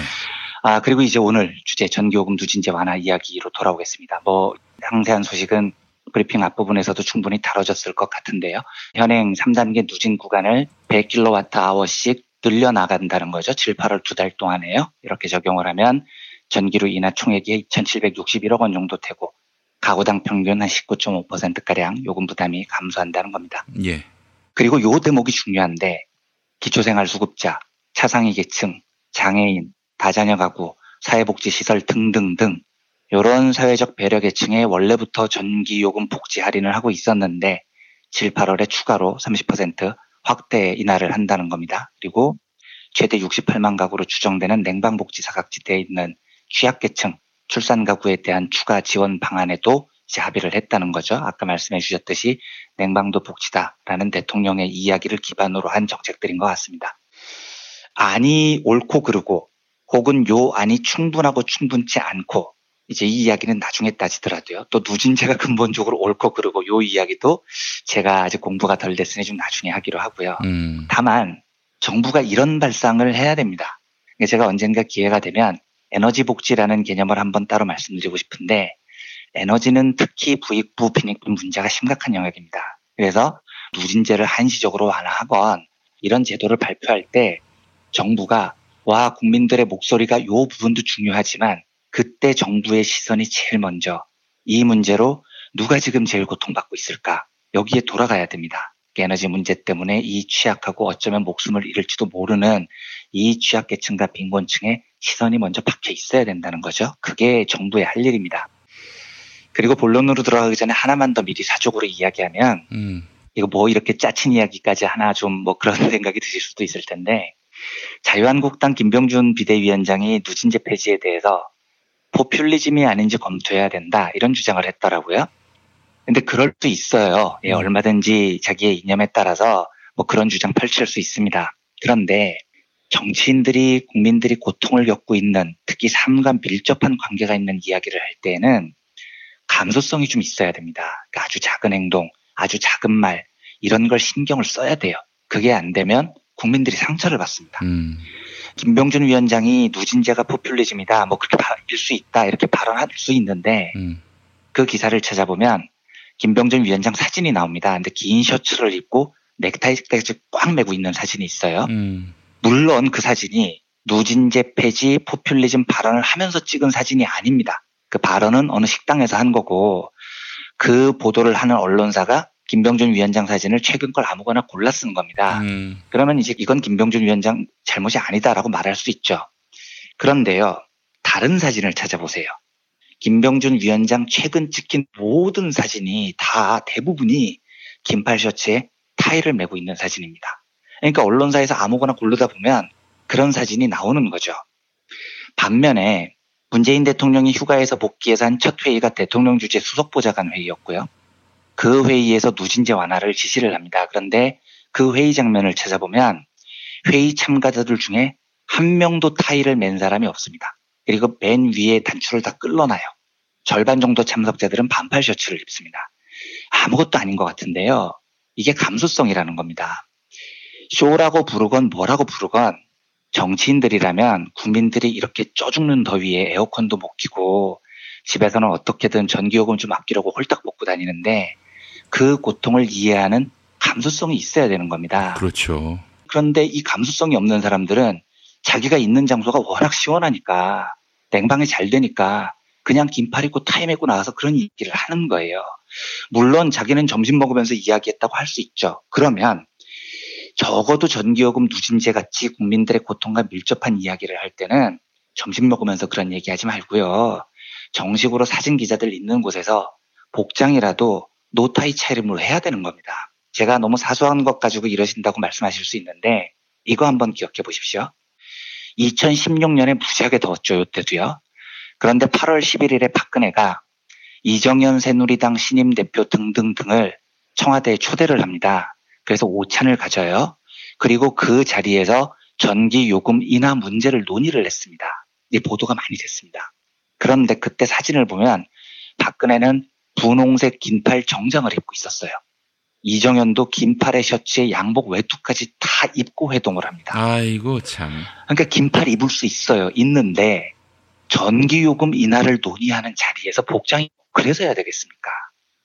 아 그리고 이제 오늘 주제 전기요금 누진제 완화 이야기로 돌아오겠습니다. 뭐 상세한 소식은 브리핑 앞부분에서도 충분히 다뤄졌을 것 같은데요. 현행 3단계 누진 구간을 100kWh씩 늘려나간다는 거죠. 7, 8월 두 달 동안에요. 이렇게 적용을 하면 전기로 인한 총액이 2,761억 원 정도 되고 가구당 평균 한 19.5%가량 요금 부담이 감소한다는 겁니다. 예. 그리고 요 대목이 중요한데 기초생활수급자, 차상위 계층, 장애인, 다자녀 가구, 사회복지시설 등등등 이런 사회적 배려 계층에 원래부터 전기요금 복지 할인을 하고 있었는데 7, 8월에 추가로 30% 확대 인하를 한다는 겁니다. 그리고 최대 68만 가구로 추정되는 냉방복지 사각지대에 있는 취약계층, 출산 가구에 대한 추가 지원 방안에도 이제 합의를 했다는 거죠. 아까 말씀해 주셨듯이 냉방도 복지다라는 대통령의 이야기를 기반으로 한 정책들인 것 같습니다. 안이 옳고 그르고 혹은 요 안이 충분하고 충분치 않고 이제 이 이야기는 나중에 따지더라도요. 또 누진제가 근본적으로 옳고 그르고 요 이야기도 제가 아직 공부가 덜 됐으니 좀 나중에 하기로 하고요. 음. 다만 정부가 이런 발상을 해야 됩니다. 제가 언젠가 기회가 되면 에너지 복지라는 개념을 한번 따로 말씀드리고 싶은데 에너지는 특히 부익부 빈익분 문제가 심각한 영역입니다. 그래서 누진제를 한시적으로 완화하건 이런 제도를 발표할 때 정부가 와 국민들의 목소리가 요 부분도 중요하지만 그때 정부의 시선이 제일 먼저 이 문제로 누가 지금 제일 고통받고 있을까 여기에 돌아가야 됩니다. 에너지 문제 때문에 이 취약하고 어쩌면 목숨을 잃을지도 모르는 이 취약계층과 빈곤층의 시선이 먼저 박혀 있어야 된다는 거죠. 그게 정부의 할 일입니다. 그리고 본론으로 들어가기 전에 하나만 더 미리 사적으로 이야기하면 음. 이거 뭐 이렇게 짜친 이야기까지 하나 좀 뭐 그런 생각이 드실 수도 있을 텐데 자유한국당 김병준 비대위원장이 누진제 폐지에 대해서 포퓰리즘이 아닌지 검토해야 된다 이런 주장을 했더라고요. 근데 그럴 수 있어요. 예, 얼마든지 자기의 이념에 따라서 뭐 그런 주장 펼칠 수 있습니다. 그런데 정치인들이 국민들이 고통을 겪고 있는 특히 삶과 밀접한 관계가 있는 이야기를 할 때에는 감수성이 좀 있어야 됩니다. 그러니까 아주 작은 행동, 아주 작은 말 이런 걸 신경을 써야 돼요. 그게 안 되면 국민들이 상처를 받습니다. 음. 김병준 위원장이 누진제가 포퓰리즘이다, 뭐 그렇게 바뀔 수 있다 이렇게 발언할 수 있는데 음. 그 기사를 찾아보면 김병준 위원장 사진이 나옵니다. 근데 긴 셔츠를 입고 넥타이까지 꽉 메고 있는 사진이 있어요. 음. 물론 그 사진이 누진제 폐지 포퓰리즘 발언을 하면서 찍은 사진이 아닙니다. 그 발언은 어느 식당에서 한 거고 그 보도를 하는 언론사가 김병준 위원장 사진을 최근 걸 아무거나 골라 쓴 겁니다. 음. 그러면 이제 이건 김병준 위원장 잘못이 아니다라고 말할 수 있죠. 그런데요, 다른 사진을 찾아보세요. 김병준 위원장 최근 찍힌 모든 사진이 다 대부분이 긴팔 셔츠에 타이를 메고 있는 사진입니다. 그러니까 언론사에서 아무거나 고르다 보면 그런 사진이 나오는 거죠. 반면에 문재인 대통령이 휴가에서 복귀해서 한 첫 회의가 대통령 주재 수석보좌관 회의였고요. 그 회의에서 누진제 완화를 지시를 합니다. 그런데 그 회의 장면을 찾아보면 회의 참가자들 중에 한 명도 타이를 맨 사람이 없습니다. 그리고 맨 위에 단추를 다 끌러놔요. 절반 정도 참석자들은 반팔 셔츠를 입습니다. 아무것도 아닌 것 같은데요. 이게 감수성이라는 겁니다. 쇼라고 부르건 뭐라고 부르건 정치인들이라면 국민들이 이렇게 쪄 죽는 더위에 에어컨도 못 키고 집에서는 어떻게든 전기요금 좀 아끼려고 홀딱 먹고 다니는데 그 고통을 이해하는 감수성이 있어야 되는 겁니다. 그렇죠. 그런데 이 감수성이 없는 사람들은 자기가 있는 장소가 워낙 시원하니까 냉방이 잘 되니까 그냥 긴팔 입고 타이 메고 나와서 그런 얘기를 하는 거예요. 물론 자기는 점심 먹으면서 이야기했다고 할 수 있죠. 그러면 적어도 전기요금 누진제 같이 국민들의 고통과 밀접한 이야기를 할 때는 점심 먹으면서 그런 얘기 하지 말고요. 정식으로 사진 기자들 있는 곳에서 복장이라도 노타이 차림으로 해야 되는 겁니다. 제가 너무 사소한 것 가지고 이러신다고 말씀하실 수 있는데 이거 한번 기억해 보십시오. 2016년에 무지하게 더웠죠, 이때도요. 그런데 8월 11일에 박근혜가 이정현 새누리당 신임 대표 등등등을 청와대에 초대를 합니다. 그래서 오찬을 가져요. 그리고 그 자리에서 전기 요금 인하 문제를 논의를 했습니다. 이 보도가 많이 됐습니다. 그런데 그때 사진을 보면 박근혜는 분홍색 긴팔 정장을 입고 있었어요. 이정현도 긴팔의 셔츠에 양복 외투까지 다 입고 회동을 합니다. 아이고 참. 그러니까 긴팔 입을 수 있어요. 있는데 전기요금 인하를 논의하는 자리에서 복장이 그래서 해야 되겠습니까?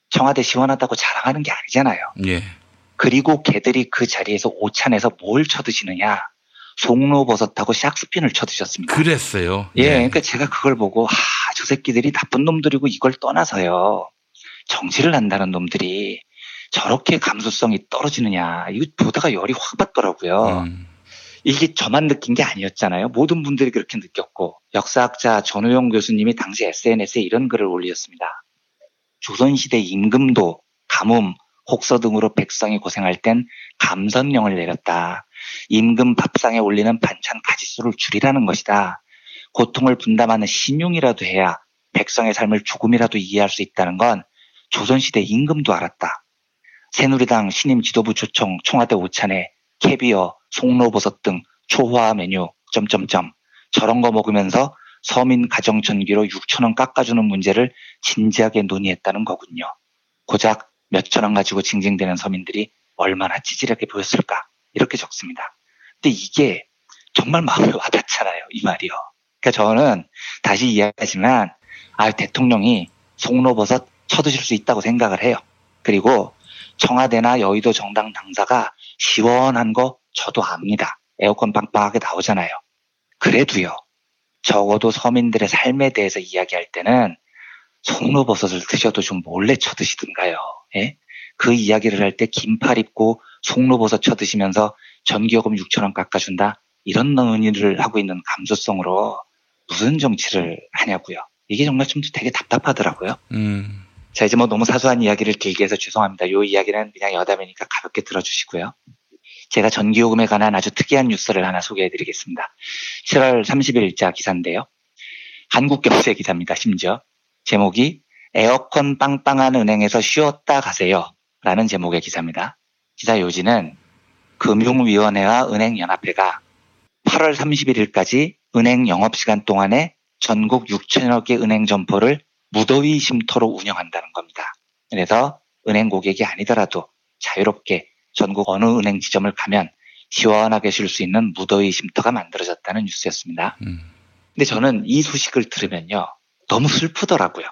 청와대 시원하다고 자랑하는 게 아니잖아요. 예. 그리고 걔들이 그 자리에서 오찬에서 뭘 쳐드시느냐? 송로버섯하고 샥스핀을 쳐드셨습니다. 그랬어요. 예, 그러니까 제가 그걸 보고 하, 저 새끼들이 나쁜 놈들이고 이걸 떠나서요. 정치를 한다는 놈들이 저렇게 감수성이 떨어지느냐. 이거 보다가 열이 확 받더라고요. 음. 이게 저만 느낀 게 아니었잖아요. 모든 분들이 그렇게 느꼈고 역사학자 전우용 교수님이 당시 SNS에 이런 글을 올렸습니다. 조선시대 임금도 가뭄, 혹서 등으로 백성이 고생할 땐 감선령을 내렸다. 임금 밥상에 올리는 반찬 가지수를 줄이라는 것이다. 고통을 분담하는 신용이라도 해야 백성의 삶을 조금이라도 이해할 수 있다는 건 조선시대 임금도 알았다. 새누리당 신임 지도부 초청 청와대 오찬에 캐비어, 송로버섯 등 초화 메뉴 점점점 저런 거 먹으면서 서민 가정 전기로 6천 원 깎아주는 문제를 진지하게 논의했다는 거군요. 고작 몇천 원 가지고 징징대는 서민들이 얼마나 찌질하게 보였을까 이렇게 적습니다. 근데 이게 정말 마음에 와닿잖아요. 이 말이요. 그러니까 저는 다시 이야기하지만 아 대통령이 송로버섯 쳐드실 수 있다고 생각을 해요. 그리고 청와대나 여의도 정당 당사가 시원한 거 저도 압니다. 에어컨 빵빵하게 나오잖아요. 그래도요. 적어도 서민들의 삶에 대해서 이야기할 때는 송로버섯을 드셔도 좀 몰래 쳐드시든가요. 예? 그 이야기를 할 때 긴팔 입고 송로버섯 쳐드시면서 전기요금 6천 원 깎아준다 이런 논의를 하고 있는 감수성으로 무슨 정치를 하냐고요. 이게 정말 좀 되게 답답하더라고요. 음. 자 이제 뭐 너무 사소한 이야기를 길게 해서 죄송합니다. 이 이야기는 그냥 여담이니까 가볍게 들어주시고요. 제가 전기요금에 관한 아주 특이한 뉴스를 하나 소개해드리겠습니다. 7월 30일자 기사인데요. 한국경제 기사입니다. 심지어 제목이 에어컨 빵빵한 은행에서 쉬었다 가세요. 라는 제목의 기사입니다. 기사 요지는 금융위원회와 은행연합회가 8월 31일까지 은행 영업시간 동안에 전국 6천여 개 은행 점포를 무더위 쉼터로 운영한다는 겁니다. 그래서 은행 고객이 아니더라도 자유롭게 전국 어느 은행 지점을 가면 시원하게 쉴 수 있는 무더위 쉼터가 만들어졌다는 뉴스였습니다. 음. 근데 저는 이 소식을 들으면요. 너무 슬프더라고요.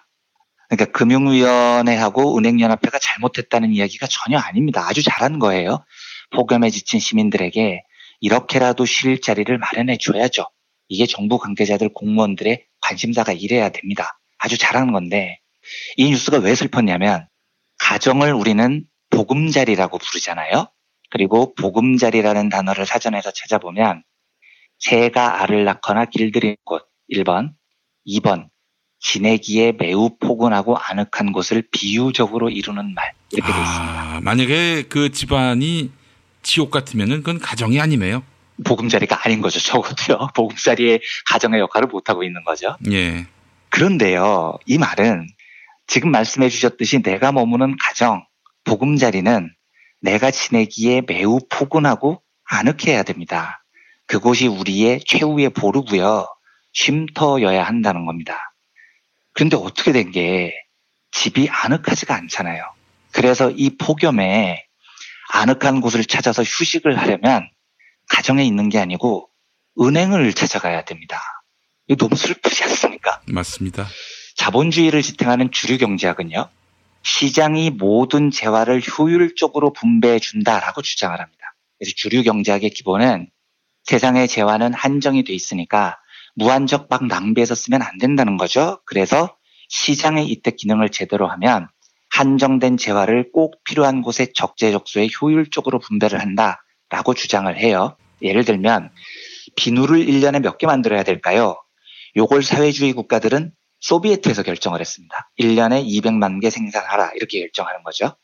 그러니까 금융위원회하고 은행연합회가 잘못했다는 이야기가 전혀 아닙니다. 아주 잘한 거예요. 폭염에 지친 시민들에게 이렇게라도 쉴 자리를 마련해 줘야죠. 이게 정부 관계자들 공무원들의 관심사가 이래야 됩니다. 아주 잘하는 건데 이 뉴스가 왜 슬펐냐면 가정을 우리는 보금자리라고 부르잖아요. 그리고 보금자리라는 단어를 사전에서 찾아보면 새가 알을 낳거나 길들인 곳 1번, 2번 지내기에 매우 포근하고 아늑한 곳을 비유적으로 이루는 말 이렇게 돼 있습니다. 아, 만약에 그 집안이 지옥 같으면은 그건 가정이 아니네요. 보금자리가 아닌 거죠. 적어도요. 보금자리의 가정의 역할을 못 하고 있는 거죠. 예. 그런데요. 이 말은 지금 말씀해 주셨듯이 내가 머무는 가정, 보금자리는 내가 지내기에 매우 포근하고 아늑해야 됩니다. 그곳이 우리의 최후의 보루고요. 쉼터여야 한다는 겁니다. 그런데 어떻게 된 게 집이 아늑하지가 않잖아요. 그래서 이 폭염에 아늑한 곳을 찾아서 휴식을 하려면 가정에 있는 게 아니고 은행을 찾아가야 됩니다. 이거 너무 슬프지 않습니까? 맞습니다. 자본주의를 지탱하는 주류 경제학은요. 시장이 모든 재화를 효율적으로 분배해 준다라고 주장을 합니다. 그래서 주류 경제학의 기본은 세상의 재화는 한정이 돼 있으니까 무한적 막 낭비해서 쓰면 안 된다는 거죠. 그래서 시장의 이때 기능을 제대로 하면 한정된 재화를 꼭 필요한 곳에 적재적소에 효율적으로 분배를 한다라고 주장을 해요. 예를 들면 비누를 1년에 몇 개 만들어야 될까요? 요걸 사회주의 국가들은 소비에트에서 결정을 했습니다. 1년에 200만 개 생산하라 이렇게 결정하는 거죠.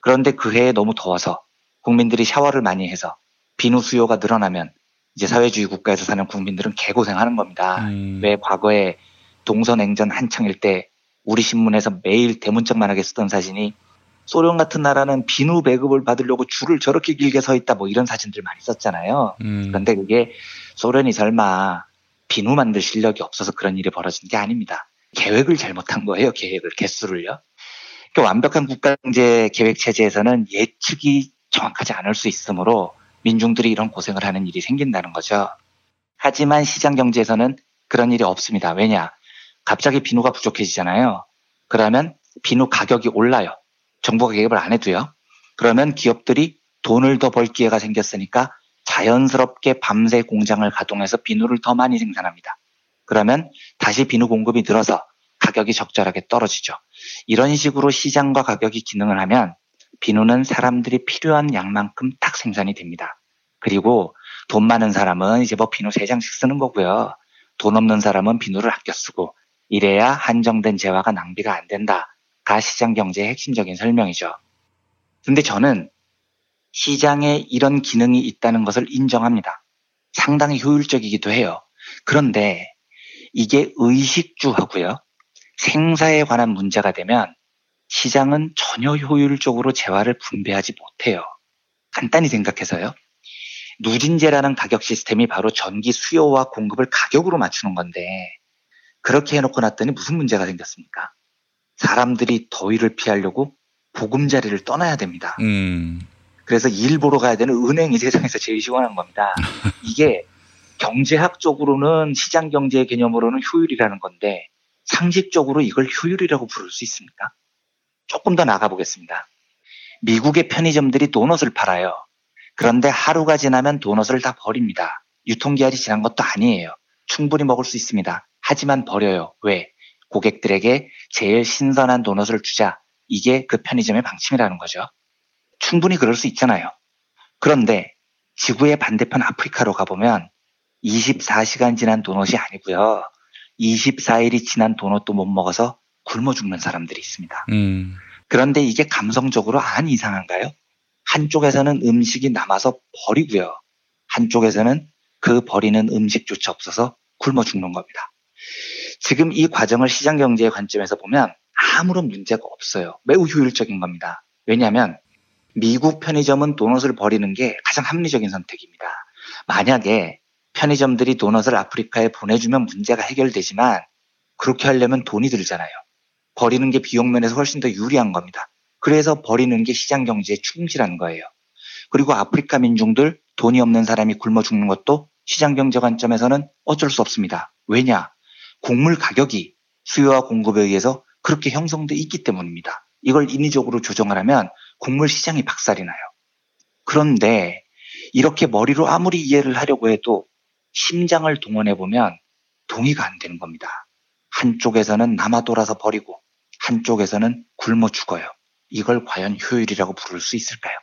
그런데 그 해에 너무 더워서 국민들이 샤워를 많이 해서 비누 수요가 늘어나면 이제 사회주의 국가에서 사는 국민들은 개고생하는 겁니다. 음. 왜 과거에 동서냉전 한창일 때 우리 신문에서 매일 대문짝만하게 쓰던 사진이 소련 같은 나라는 비누 배급을 받으려고 줄을 저렇게 길게 서 있다 뭐 이런 사진들 많이 썼잖아요. 음. 그런데 그게 소련이 설마 비누 만들 실력이 없어서 그런 일이 벌어진 게 아닙니다. 계획을 잘못한 거예요. 계획을 개수를요. 그러니까 완벽한 국가경제 계획 체제에서는 예측이 정확하지 않을 수 있으므로 민중들이 이런 고생을 하는 일이 생긴다는 거죠. 하지만 시장 경제에서는 그런 일이 없습니다. 왜냐? 갑자기 비누가 부족해지잖아요. 그러면 비누 가격이 올라요. 정부가 계획을 안 해도요. 그러면 기업들이 돈을 더 벌 기회가 생겼으니까 자연스럽게 밤새 공장을 가동해서 비누를 더 많이 생산합니다. 그러면 다시 비누 공급이 늘어서 가격이 적절하게 떨어지죠. 이런 식으로 시장과 가격이 기능을 하면 비누는 사람들이 필요한 양만큼 딱 생산이 됩니다. 그리고 돈 많은 사람은 이제 뭐 비누 3장씩 쓰는 거고요. 돈 없는 사람은 비누를 아껴 쓰고 이래야 한정된 재화가 낭비가 안 된다가 시장 경제의 핵심적인 설명이죠. 근데 저는 시장에 이런 기능이 있다는 것을 인정합니다. 상당히 효율적이기도 해요. 그런데 이게 의식주하고요. 생사에 관한 문제가 되면 시장은 전혀 효율적으로 재화를 분배하지 못해요. 간단히 생각해서요. 누진제라는 가격 시스템이 바로 전기 수요와 공급을 가격으로 맞추는 건데 그렇게 해놓고 났더니 무슨 문제가 생겼습니까? 사람들이 더위를 피하려고 보금자리를 떠나야 됩니다. 음. 그래서 일 보러 가야 되는 은행이 세상에서 제일 시원한 겁니다. 이게 경제학적으로는 시장 경제의 개념으로는 효율이라는 건데 상식적으로 이걸 효율이라고 부를 수 있습니까? 조금 더 나가 보겠습니다. 미국의 편의점들이 도넛을 팔아요. 그런데 하루가 지나면 도넛을 다 버립니다. 유통기한이 지난 것도 아니에요. 충분히 먹을 수 있습니다. 하지만 버려요. 왜? 고객들에게 제일 신선한 도넛을 주자. 이게 그 편의점의 방침이라는 거죠. 충분히 그럴 수 있잖아요. 그런데 지구의 반대편 아프리카로 가보면 24시간 지난 도넛이 아니고요. 24일이 지난 도넛도 못 먹어서 굶어 죽는 사람들이 있습니다. 음. 그런데 이게 감성적으로 안 이상한가요? 한쪽에서는 음식이 남아서 버리고요. 한쪽에서는 그 버리는 음식조차 없어서 굶어 죽는 겁니다. 지금 이 과정을 시장 경제의 관점에서 보면 아무런 문제가 없어요. 매우 효율적인 겁니다. 왜냐하면 미국 편의점은 도넛을 버리는 게 가장 합리적인 선택입니다. 만약에 편의점들이 도넛을 아프리카에 보내주면 문제가 해결되지만 그렇게 하려면 돈이 들잖아요. 버리는 게 비용 면에서 훨씬 더 유리한 겁니다. 그래서 버리는 게 시장 경제에 충실한 거예요. 그리고 아프리카 민중들 돈이 없는 사람이 굶어 죽는 것도 시장 경제 관점에서는 어쩔 수 없습니다. 왜냐? 곡물 가격이 수요와 공급에 의해서 그렇게 형성돼 있기 때문입니다. 이걸 인위적으로 조정을 하면 곡물 시장이 박살이 나요. 그런데 이렇게 머리로 아무리 이해를 하려고 해도 심장을 동원해 보면 동의가 안 되는 겁니다. 한쪽에서는 남아 돌아서 버리고 한쪽에서는 굶어 죽어요. 이걸 과연 효율이라고 부를 수 있을까요?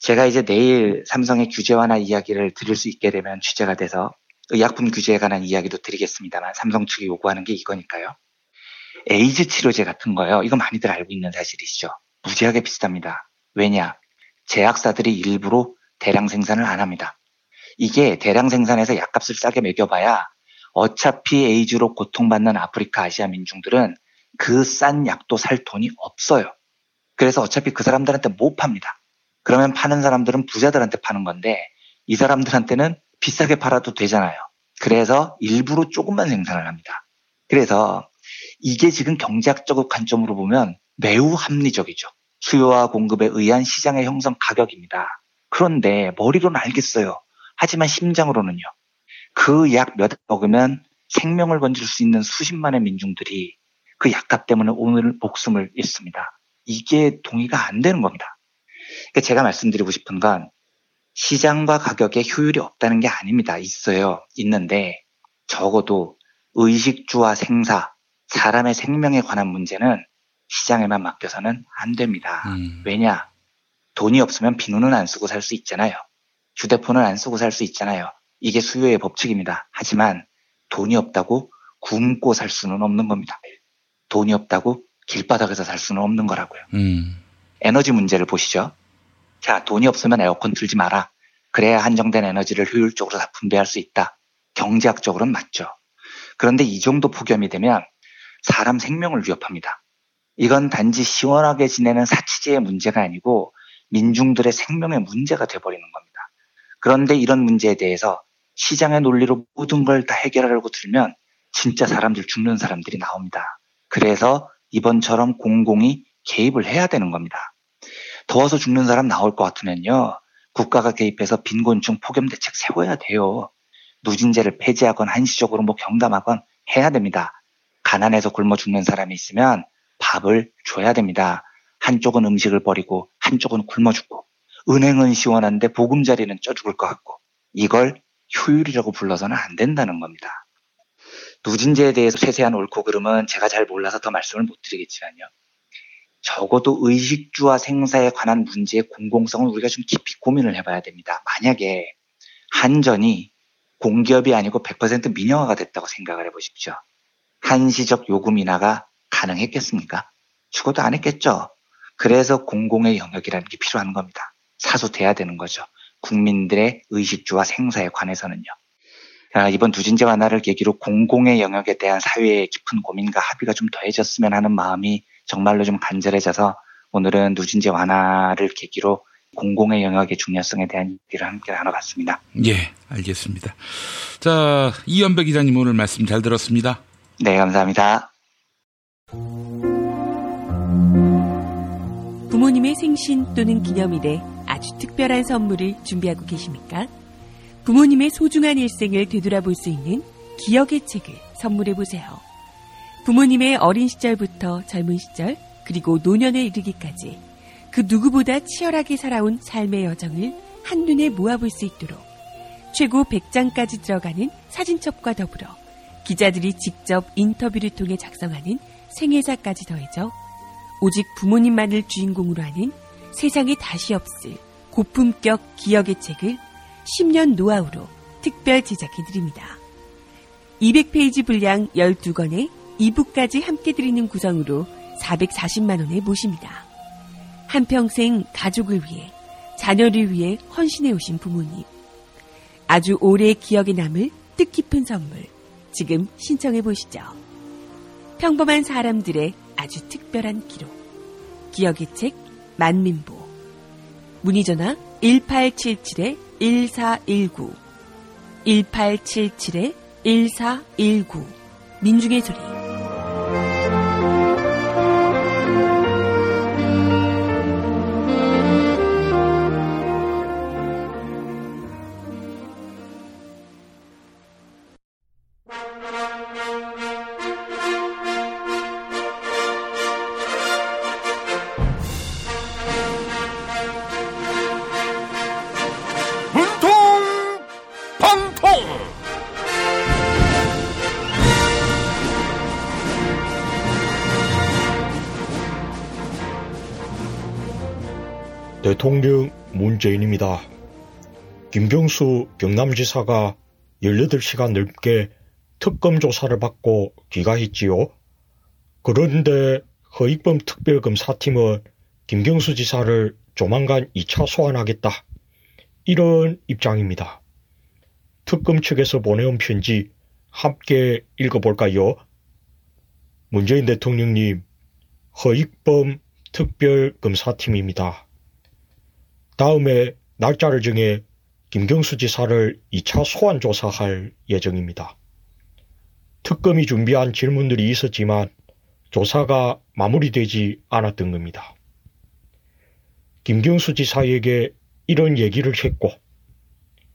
제가 이제 내일 삼성의 규제 완화 이야기를 드릴 수 있게 되면 취재가 돼서 의약품 규제에 관한 이야기도 드리겠습니다만 삼성 측이 요구하는 게 이거니까요. 에이즈 치료제 같은 거요. 이거 많이들 알고 있는 사실이시죠. 무지하게 비쌉니다. 왜냐? 제약사들이 일부러 대량 생산을 안 합니다. 이게 대량 생산해서 약값을 싸게 매겨봐야 어차피 에이즈로 고통받는 아프리카 아시아 민중들은 그 싼 약도 살 돈이 없어요. 그래서 어차피 그 사람들한테 못 팝니다. 그러면 파는 사람들은 부자들한테 파는 건데 이 사람들한테는 비싸게 팔아도 되잖아요. 그래서 일부러 조금만 생산을 합니다. 그래서 이게 지금 경제학적 관점으로 보면 매우 합리적이죠. 수요와 공급에 의한 시장의 형성 가격입니다. 그런데 머리로는 알겠어요. 하지만 심장으로는요. 그 약몇 먹으면 생명을 건질 수 있는 수십만의 민중들이 그 약값 때문에 오늘 목숨을 잃습니다. 이게 동의가 안 되는 겁니다. 그러니까 제가 말씀드리고 싶은 건 시장과 가격에 효율이 없다는 게 아닙니다. 있어요. 있는데 적어도 의식주와 생사, 사람의 생명에 관한 문제는 시장에만 맡겨서는 안 됩니다. 음. 왜냐? 돈이 없으면 비누는 안 쓰고 살 수 있잖아요. 휴대폰은 안 쓰고 살 수 있잖아요. 이게 수요의 법칙입니다. 하지만 돈이 없다고 굶고 살 수는 없는 겁니다. 돈이 없다고 길바닥에서 살 수는 없는 거라고요. 음. 에너지 문제를 보시죠. 자, 돈이 없으면 에어컨 틀지 마라. 그래야 한정된 에너지를 효율적으로 다 분배할 수 있다. 경제학적으로는 맞죠. 그런데 이 정도 폭염이 되면 사람 생명을 위협합니다. 이건 단지 시원하게 지내는 사치제의 문제가 아니고 민중들의 생명의 문제가 돼버리는 겁니다. 그런데 이런 문제에 대해서 시장의 논리로 모든 걸 다 해결하려고 들면 진짜 사람들 죽는 사람들이 나옵니다. 그래서 이번처럼 공공이 개입을 해야 되는 겁니다. 더워서 죽는 사람 나올 것 같으면요. 국가가 개입해서 빈곤층 폭염 대책 세워야 돼요. 누진제를 폐지하건 한시적으로 뭐 경감하건 해야 됩니다. 가난해서 굶어 죽는 사람이 있으면 밥을 줘야 됩니다. 한쪽은 음식을 버리고 한쪽은 굶어 죽고 은행은 시원한데 보금자리는 쪄 죽을 것 같고 이걸 효율이라고 불러서는 안 된다는 겁니다. 누진제에 대해서 세세한 옳고 그름은 제가 잘 몰라서 더 말씀을 못 드리겠지만요. 적어도 의식주와 생사에 관한 문제의 공공성을 우리가 좀 깊이 고민을 해봐야 됩니다. 만약에 한전이 공기업이 아니고 100% 민영화가 됐다고 생각을 해보십시오. 한시적 요금 인하가 가능했겠습니까? 죽어도 안 했겠죠. 그래서 공공의 영역이라는 게 필요한 겁니다. 사수돼야 되는 거죠. 국민들의 의식주와 생사에 관해서는요. 아, 이번 두진제 완화를 계기로 공공의 영역에 대한 사회의 깊은 고민과 합의가 좀 더해졌으면 하는 마음이 정말로 좀 간절해져서 오늘은 누진제 완화를 계기로 공공의 영역의 중요성에 대한 얘기를 함께 나눠봤습니다. 예, 알겠습니다. 자, 이연배 기자님 오늘 말씀 잘 들었습니다. 네, 감사합니다. 부모님의 생신 또는 기념일에 아주 특별한 선물을 준비하고 계십니까? 부모님의 소중한 일생을 되돌아볼 수 있는 기억의 책을 선물해 보세요. 부모님의 어린 시절부터 젊은 시절, 그리고 노년에 이르기까지 그 누구보다 치열하게 살아온 삶의 여정을 한눈에 모아볼 수 있도록 최고 100장까지 들어가는 사진첩과 더불어 기자들이 직접 인터뷰를 통해 작성하는 생애사까지 더해져 오직 부모님만을 주인공으로 하는 세상에 다시 없을 고품격 기억의 책을 10년 노하우로 특별 제작해드립니다. 200페이지 분량 12권에 2부까지 함께 드리는 구성으로 440만원에 모십니다. 한평생 가족을 위해, 자녀를 위해 헌신해 오신 부모님. 아주 오래 기억에 남을 뜻깊은 선물. 지금 신청해 보시죠. 평범한 사람들의 아주 특별한 기록. 기억의 책 만민보. 문의 전화 1877-1419 1877-1419 민중의 소리 김경수 경남지사가 18시간 넘게 특검 조사를 받고 귀가했지요. 그런데 허익범 특별검사팀은 김경수 지사를 조만간 2차 소환하겠다. 이런 입장입니다. 특검 측에서 보내온 편지 함께 읽어볼까요? 문재인 대통령님, 허익범 특별검사팀입니다. 다음에 날짜를 정해 김경수 지사를 2차 소환 조사할 예정입니다. 특검이 준비한 질문들이 있었지만 조사가 마무리되지 않았던 겁니다. 김경수 지사에게 이런 얘기를 했고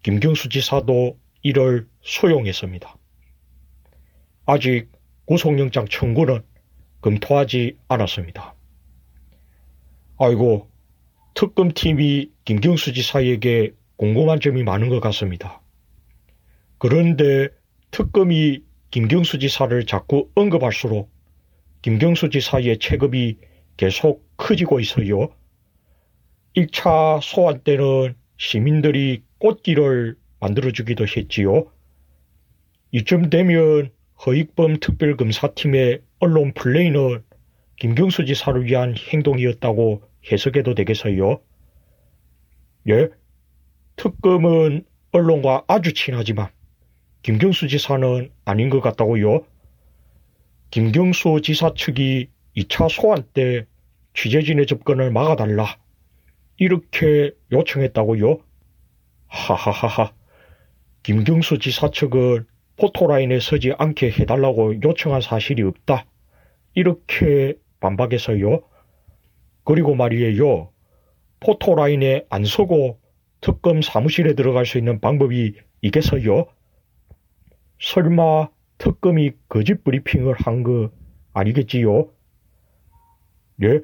김경수 지사도 이를 소용했습니다. 아직 구속영장 청구는 검토하지 않았습니다. 아이고 특검팀이 김경수 지사에게 궁금한 점이 많은 것 같습니다. 그런데 특검이 김경수 지사를 자꾸 언급할수록 김경수 지사의 체급이 계속 커지고 있어요. 1차 소환 때는 시민들이 꽃길을 만들어주기도 했지요. 이쯤 되면 허익범 특별검사팀의 언론 플레이는 김경수 지사를 위한 행동이었다고 해석해도 되겠어요? 예? 특검은 언론과 아주 친하지만 김경수 지사는 아닌 것 같다고요? 김경수 지사 측이 2차 소환 때 취재진의 접근을 막아달라. 이렇게 요청했다고요? 하하하하. 김경수 지사 측은 포토라인에 서지 않게 해달라고 요청한 사실이 없다. 이렇게 반박해서요. 그리고 말이에요. 포토라인에 안 서고 특검 사무실에 들어갈 수 있는 방법이 있겠어요? 설마 특검이 거짓 브리핑을 한 거 아니겠지요? 예?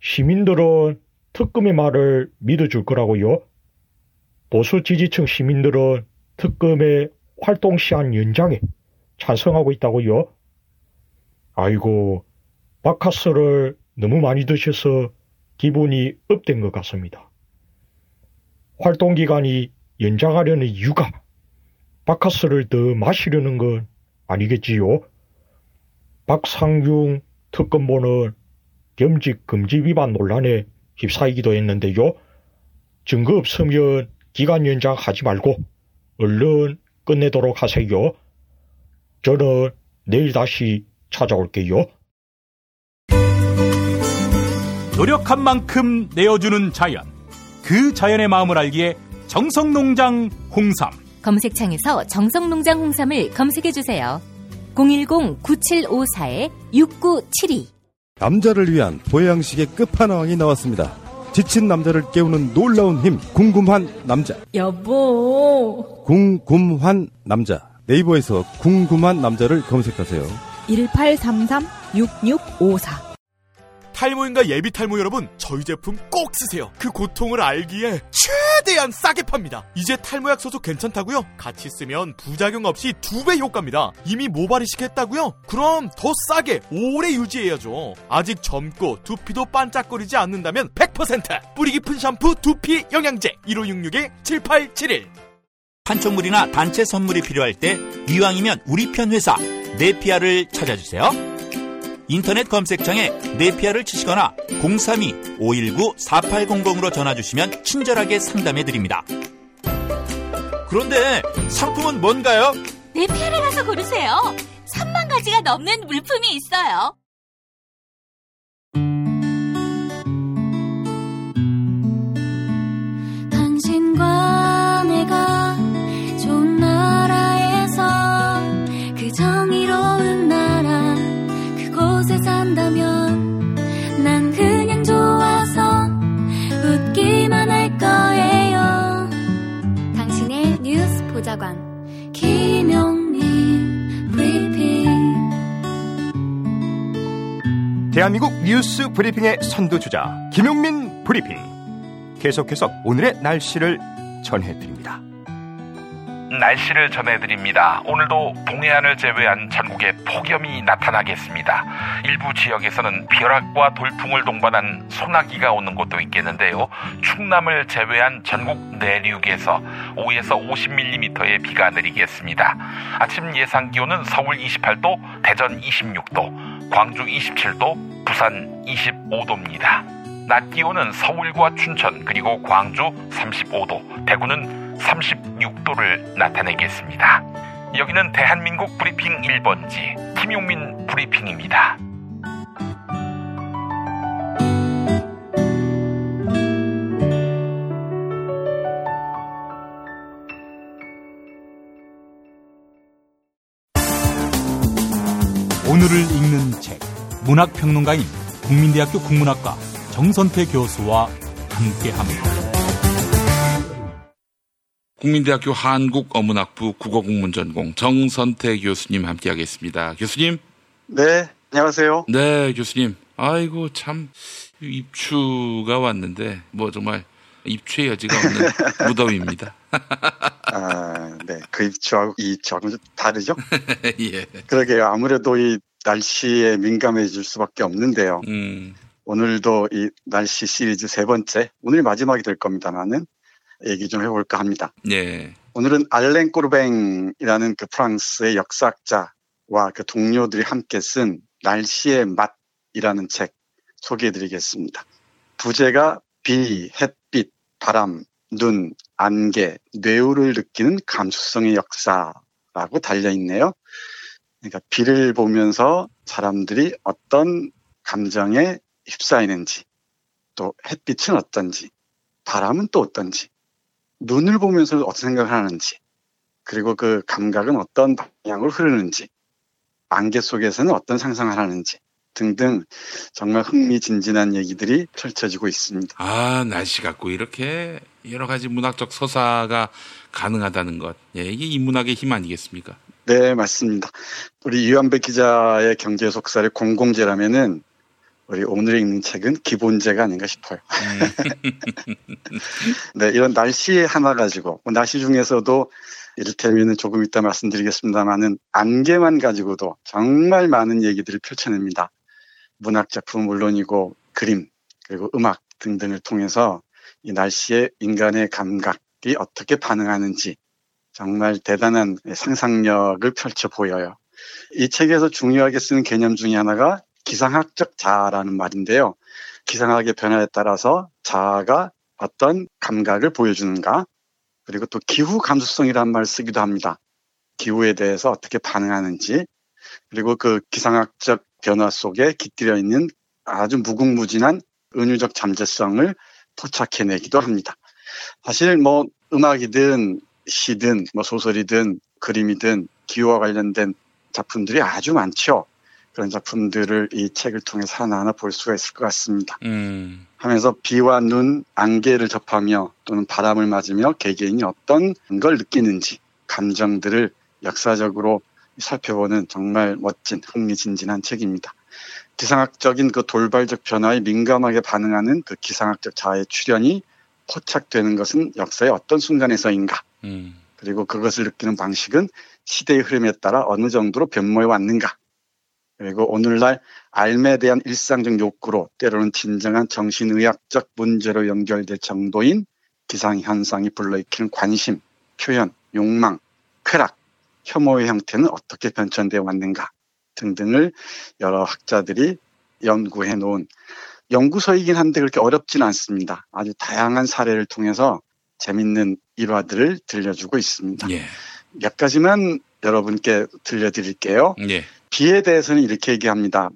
시민들은 특검의 말을 믿어줄 거라고요? 보수 지지층 시민들은 특검의 활동 시한 연장에 찬성하고 있다고요? 아이고, 바카스를 너무 많이 드셔서 기분이 업된 것 같습니다. 활동 기간이 연장하려는 이유가 바카스를 더 마시려는 건 아니겠지요? 박상중 특검보는 겸직 금지 위반 논란에 휩싸이기도 했는데요. 증거 없으면 기간 연장하지 말고 얼른 끝내도록 하세요. 저는 내일 다시 찾아올게요. 노력한 만큼 내어주는 자연. 그 자연의 마음을 알기에 정성농장 홍삼. 검색창에서 정성농장 홍삼을 검색해 주세요. 010-9754-6972 남자를 위한 보양식의 끝판왕이 나왔습니다. 지친 남자를 깨우는 놀라운 힘 궁금한 남자 여보 궁금한 남자 네이버에서 궁금한 남자를 검색하세요. 1833-6654 탈모인가 예비 탈모 여러분, 저희 제품 꼭 쓰세요. 그 고통을 알기에 최대한 싸게 팝니다. 이제 탈모약 써도 괜찮다고요? 같이 쓰면 부작용 없이 두 배 효과입니다. 이미 모발이식 했다고요? 그럼 더 싸게 오래 유지해야죠. 아직 젊고 두피도 반짝거리지 않는다면 100% 뿌리 깊은 샴푸 두피 영양제 1566-7871 판촉물이나 단체 선물이 필요할 때 이왕이면 우리 편 회사 네피아를 찾아주세요. 인터넷 검색창에 네피아를 치시거나 032-519-4800으로 전화 주시면 친절하게 상담해 드립니다. 그런데 상품은 뭔가요? 네피아를 가서 고르세요. 3만 가지가 넘는 물품이 있어요. 보좌관. 김용민 브리핑. 대한민국 뉴스 브리핑의 선두주자 김용민 브리핑. 계속해서 오늘의 날씨를 전해드립니다. 날씨를 전해드립니다. 오늘도 동해안을 제외한 전국에 폭염이 나타나겠습니다. 일부 지역에서는 벼락과 돌풍을 동반한 소나기가 오는 곳도 있겠는데요. 충남을 제외한 전국 내륙에서 5에서 50mm의 비가 내리겠습니다. 아침 예상 기온은 서울 28도, 대전 26도, 광주 27도, 부산 25도입니다. 낮 기온은 서울과 춘천 그리고 광주 35도, 대구는 36도를 나타내겠습니다. 여기는 대한민국 브리핑 1번지 김용민 브리핑입니다. 오늘을 읽는 책 문학평론가인 국민대학교 국문학과 정선태 교수와 함께합니다. 국민대학교 한국어문학부 국어국문전공 정선태 교수님 함께하겠습니다. 교수님. 네, 안녕하세요. 네, 교수님. 아이고 참 입추가 왔는데 뭐 정말 입추의 여지가 없는 무더위입니다. 아, 네, 그 입추하고 이 입추하고 좀 다르죠? 예. 그러게요. 아무래도 이 날씨에 민감해질 수밖에 없는데요. 음. 오늘도 이 날씨 시리즈 세 번째, 오늘 마지막이 될 겁니다만은 얘기 좀 해볼까 합니다. 예. 오늘은 알렌 꼬르뱅이라는 그 프랑스의 역사학자와 그 동료들이 함께 쓴 날씨의 맛이라는 책 소개해드리겠습니다. 부제가 비, 햇빛, 바람, 눈, 안개, 뇌우를 느끼는 감수성의 역사라고 달려있네요. 그러니까 비를 보면서 사람들이 어떤 감정에 휩싸이는지, 또 햇빛은 어떤지, 바람은 또 어떤지, 눈을 보면서 어떤 생각을 하는지, 그리고 그 감각은 어떤 방향으로 흐르는지, 안개 속에서는 어떤 상상을 하는지 등등 정말 흥미진진한 얘기들이 펼쳐지고 있습니다. 아, 날씨 갖고 이렇게 여러 가지 문학적 서사가 가능하다는 것. 예, 이게 인문학의 힘 아니겠습니까? 네, 맞습니다. 우리 유한배 기자의 경제 속살이 공공재라면은 우리 오늘 읽는 책은 기본제가 아닌가 싶어요. 네, 이런 날씨 하나 가지고 뭐 날씨 중에서도 이를테면 조금 이따 말씀드리겠습니다만은 안개만 가지고도 정말 많은 얘기들을 펼쳐냅니다. 문학 작품 물론이고 그림 그리고 음악 등등을 통해서 이 날씨에 인간의 감각이 어떻게 반응하는지 정말 대단한 상상력을 펼쳐 보여요. 이 책에서 중요하게 쓰는 개념 중에 하나가 기상학적 자아라는 말인데요. 기상학의 변화에 따라서 자아가 어떤 감각을 보여주는가, 그리고 또 기후 감수성이라는 말을 쓰기도 합니다. 기후에 대해서 어떻게 반응하는지, 그리고 그 기상학적 변화 속에 깃들여 있는 아주 무궁무진한 은유적 잠재성을 포착해내기도 합니다. 사실 뭐 음악이든 시든 뭐 소설이든 그림이든 기후와 관련된 작품들이 아주 많죠. 그런 작품들을 이 책을 통해서 하나하나 볼 수가 있을 것 같습니다. 음. 하면서 비와 눈, 안개를 접하며 또는 바람을 맞으며 개개인이 어떤 걸 느끼는지 감정들을 역사적으로 살펴보는 정말 멋진 흥미진진한 책입니다. 기상학적인 그 돌발적 변화에 민감하게 반응하는 그 기상학적 자아의 출현이 포착되는 것은 역사의 어떤 순간에서인가. 음. 그리고 그것을 느끼는 방식은 시대의 흐름에 따라 어느 정도로 변모해 왔는가. 그리고 오늘날 알에 대한 일상적 욕구로 때로는 진정한 정신의학적 문제로 연결될 정도인 기상현상이 불러일으키는 관심, 표현, 욕망, 쾌락, 혐오의 형태는 어떻게 변천되어 왔는가 등등을 여러 학자들이 연구해 놓은 연구서이긴 한데 그렇게 어렵진 않습니다. 아주 다양한 사례를 통해서 재밌는 일화들을 들려주고 있습니다. 예. 몇 가지만 여러분께 들려드릴게요. 예. 비에 대해서는 이렇게 얘기합니다.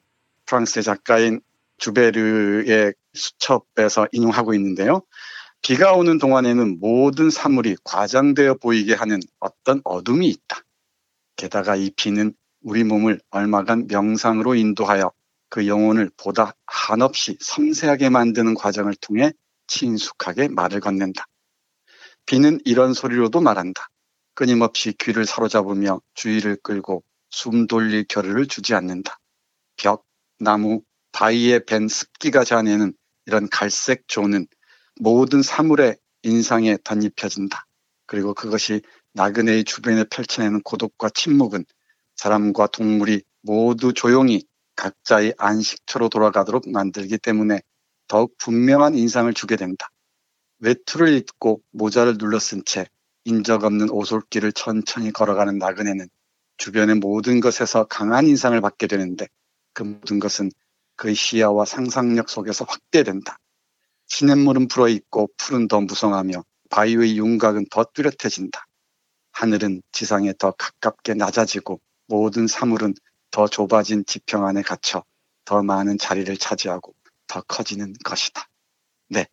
프랑스의 작가인 주베르의 수첩에서 인용하고 있는데요. 비가 오는 동안에는 모든 사물이 과장되어 보이게 하는 어떤 어둠이 있다. 게다가 이 비는 우리 몸을 얼마간 명상으로 인도하여 그 영혼을 보다 한없이 섬세하게 만드는 과정을 통해 친숙하게 말을 건넨다. 비는 이런 소리로도 말한다. 끊임없이 귀를 사로잡으며 주의를 끌고 숨 돌릴 겨를을 주지 않는다. 벽, 나무, 바위에 밴 습기가 자내는 이런 갈색 조는 모든 사물의 인상에 덧입혀진다. 그리고 그것이 나그네의 주변에 펼쳐내는 고독과 침묵은 사람과 동물이 모두 조용히 각자의 안식처로 돌아가도록 만들기 때문에 더욱 분명한 인상을 주게 된다. 외투를 입고 모자를 눌러 쓴 채 인적 없는 오솔길을 천천히 걸어가는 나그네는 주변의 모든 것에서 강한 인상을 받게 되는데 그 모든 것은 그의 시야와 상상력 속에서 확대된다. 시냇물은 불어있고 풀은 더 무성하며 바위의 윤곽은 더 뚜렷해진다. 하늘은 지상에 더 가깝게 낮아지고 모든 사물은 더 좁아진 지평 안에 갇혀 더 많은 자리를 차지하고 더 커지는 것이다. 네.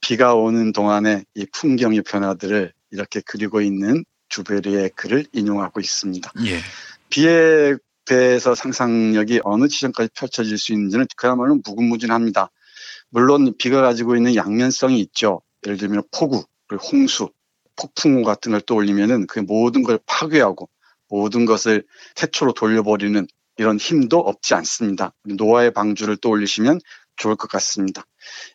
비가 오는 동안에 이 풍경의 변화들을 이렇게 그리고 있는 주베르의 글을 인용하고 있습니다. 예. 비에 대해서 상상력이 어느 지점까지 펼쳐질 수 있는지는 그야말로 무궁무진합니다. 물론 비가 가지고 있는 양면성이 있죠. 예를 들면 폭우, 그리고 홍수, 폭풍우 같은 걸 떠올리면은 그 모든 걸 파괴하고 모든 것을 태초로 돌려버리는 이런 힘도 없지 않습니다. 노아의 방주를 떠올리시면 좋을 것 같습니다.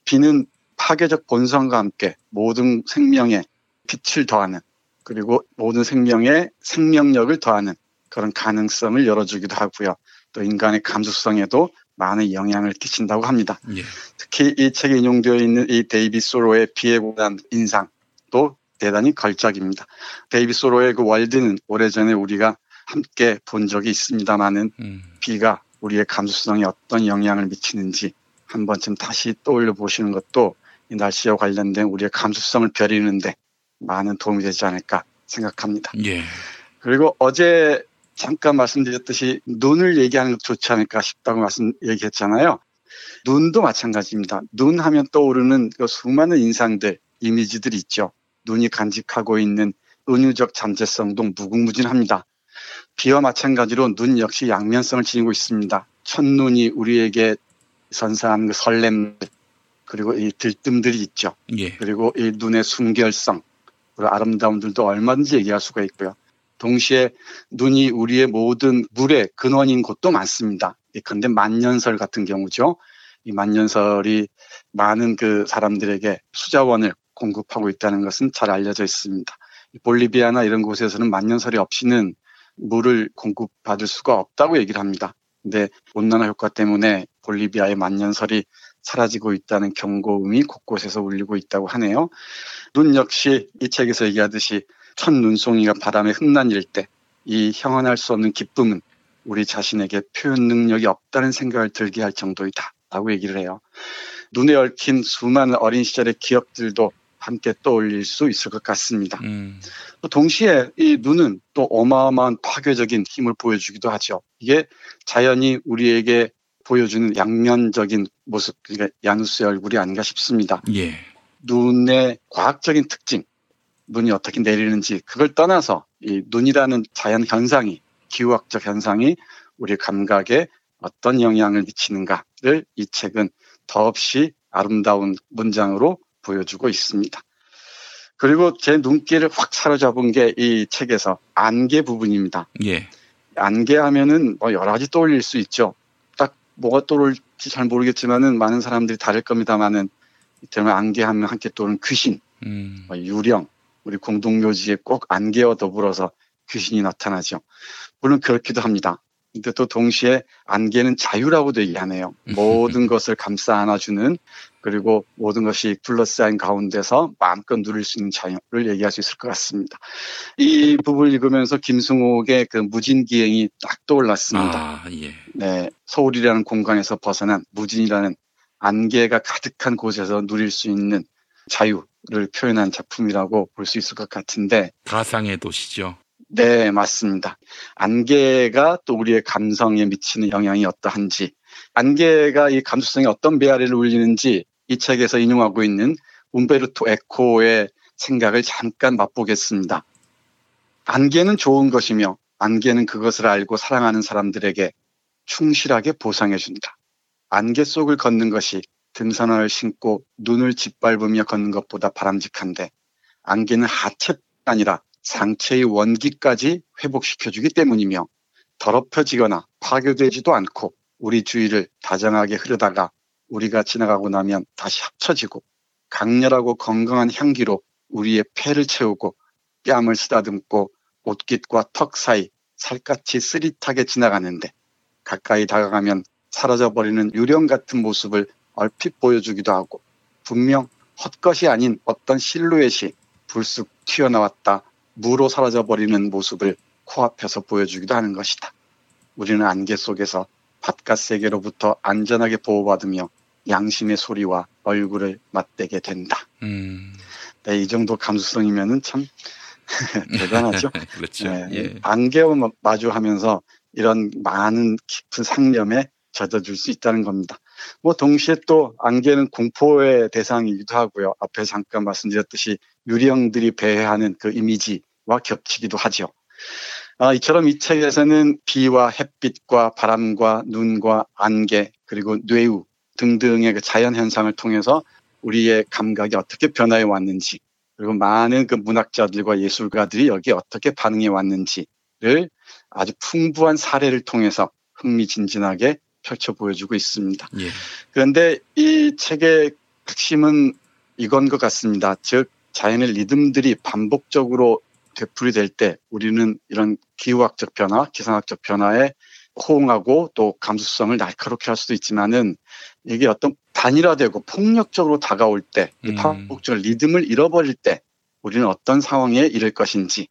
비는 파괴적 본성과 함께 모든 생명에 빛을 더하는 그리고 모든 생명에 생명력을 더하는 그런 가능성을 열어주기도 하고요. 또 인간의 감수성에도 많은 영향을 끼친다고 합니다. 예. 특히 이 책에 인용되어 있는 이 데이비드 소로의 비에 관한 인상도 대단히 걸작입니다. 데이비드 소로의 그 월든은 오래전에 우리가 함께 본 적이 있습니다만은 음. 비가 우리의 감수성에 어떤 영향을 미치는지 한 번쯤 다시 떠올려 보시는 것도 이 날씨와 관련된 우리의 감수성을 벼리는데 많은 도움이 되지 않을까 생각합니다. 예. 그리고 어제 잠깐 말씀드렸듯이 눈을 얘기하는 것도 좋지 않을까 싶다고 말씀 얘기했잖아요. 눈도 마찬가지입니다. 눈 하면 떠오르는 그 수많은 인상들, 이미지들이 있죠. 눈이 간직하고 있는 은유적 잠재성도 무궁무진합니다. 비와 마찬가지로 눈 역시 양면성을 지니고 있습니다. 첫눈이 우리에게 선사하는 그 설렘, 그리고 이 들뜸들이 있죠. 예. 그리고 이 눈의 순결성, 그리고 아름다움들도 얼마든지 얘기할 수가 있고요. 동시에 눈이 우리의 모든 물의 근원인 곳도 많습니다. 그런데 만년설 같은 경우죠. 이 만년설이 많은 그 사람들에게 수자원을 공급하고 있다는 것은 잘 알려져 있습니다. 볼리비아나 이런 곳에서는 만년설이 없이는 물을 공급받을 수가 없다고 얘기를 합니다. 근데 온난화 효과 때문에 볼리비아의 만년설이 사라지고 있다는 경고음이 곳곳에서 울리고 있다고 하네요. 눈 역시 이 책에서 얘기하듯이 첫 눈송이가 바람에 흩날릴 때 이 형언할 수 없는 기쁨은 우리 자신에게 표현 능력이 없다는 생각을 들게 할 정도이다. 라고 얘기를 해요. 눈에 얽힌 수많은 어린 시절의 기억들도 함께 떠올릴 수 있을 것 같습니다. 음. 또 동시에 이 눈은 또 어마어마한 파괴적인 힘을 보여주기도 하죠. 이게 자연이 우리에게 보여주는 양면적인 모습, 그러니까 야누스의 얼굴이 아닌가 싶습니다. 예. 눈의 과학적인 특징, 눈이 어떻게 내리는지 그걸 떠나서 이 눈이라는 자연 현상이 기후학적 현상이 우리 감각에 어떤 영향을 미치는가를 이 책은 더없이 아름다운 문장으로 보여주고 있습니다. 그리고 제 눈길을 확 사로잡은 게 이 책에서 안개 부분입니다. 예. 안개 하면은 뭐 여러 가지 떠올릴 수 있죠. 딱 뭐가 떠올릴지 잘 모르겠지만은 많은 사람들이 다를 겁니다만은 이때는 안개 하면 함께 떠오르는 귀신, 음. 뭐 유령, 우리 공동묘지에 꼭 안개와 더불어서 귀신이 나타나죠. 물론 그렇기도 합니다. 근데 또 동시에 안개는 자유라고도 얘기하네요. 모든 것을 감싸 안아주는 그리고 모든 것이 둘러싸인 가운데서 마음껏 누릴 수 있는 자유를 얘기할 수 있을 것 같습니다. 이 부분을 읽으면서 김승옥의 그 무진기행이 딱 떠올랐습니다. 아, 예. 네, 서울이라는 공간에서 벗어난 무진이라는 안개가 가득한 곳에서 누릴 수 있는 자유를 표현한 작품이라고 볼 수 있을 것 같은데 가상의 도시죠. 네, 맞습니다. 안개가 또 우리의 감성에 미치는 영향이 어떠한지, 안개가 이 감수성에 어떤 메아리를 울리는지 이 책에서 인용하고 있는 움베르토 에코의 생각을 잠깐 맛보겠습니다. 안개는 좋은 것이며 안개는 그것을 알고 사랑하는 사람들에게 충실하게 보상해준다. 안개 속을 걷는 것이 등산화를 신고 눈을 짓밟으며 걷는 것보다 바람직한데 안개는 하체뿐 아니라 상체의 원기까지 회복시켜주기 때문이며 더럽혀지거나 파괴되지도 않고 우리 주위를 다정하게 흐르다가 우리가 지나가고 나면 다시 합쳐지고 강렬하고 건강한 향기로 우리의 폐를 채우고 뺨을 쓰다듬고 옷깃과 턱 사이 살갗이 쓰릿하게 지나가는데 가까이 다가가면 사라져버리는 유령 같은 모습을 얼핏 보여주기도 하고 분명 헛것이 아닌 어떤 실루엣이 불쑥 튀어나왔다 무로 사라져버리는 모습을 코앞에서 보여주기도 하는 것이다. 우리는 안개 속에서 바깥 세계로부터 안전하게 보호받으며 양심의 소리와 얼굴을 맞대게 된다. 음. 네, 이 정도 감수성이면은 참 대단하죠. 그렇죠. 네, 예. 안개와 마주하면서 이런 많은 깊은 상념에 젖어줄 수 있다는 겁니다. 뭐 동시에 또 안개는 공포의 대상이기도 하고요. 앞에 잠깐 말씀드렸듯이 유령들이 배회하는 그 이미지와 겹치기도 하죠. 아, 이처럼 이 책에서는 비와 햇빛과 바람과 눈과 안개 그리고 뇌우 등등의 그 자연 현상을 통해서 우리의 감각이 어떻게 변화해 왔는지 그리고 많은 그 문학자들과 예술가들이 여기에 어떻게 반응해 왔는지를 아주 풍부한 사례를 통해서 흥미진진하게 펼쳐 보여주고 있습니다. 예. 그런데 이 책의 핵심은 이건 것 같습니다. 즉 자연의 리듬들이 반복적으로 되풀이될 때 우리는 이런 기후학적 변화, 기상학적 변화에 호응하고 또 감수성을 날카롭게 할 수도 있지만은 이게 어떤 단일화되고 폭력적으로 다가올 때, 이 음. 반복적 리듬을 잃어버릴 때 우리는 어떤 상황에 이를 것인지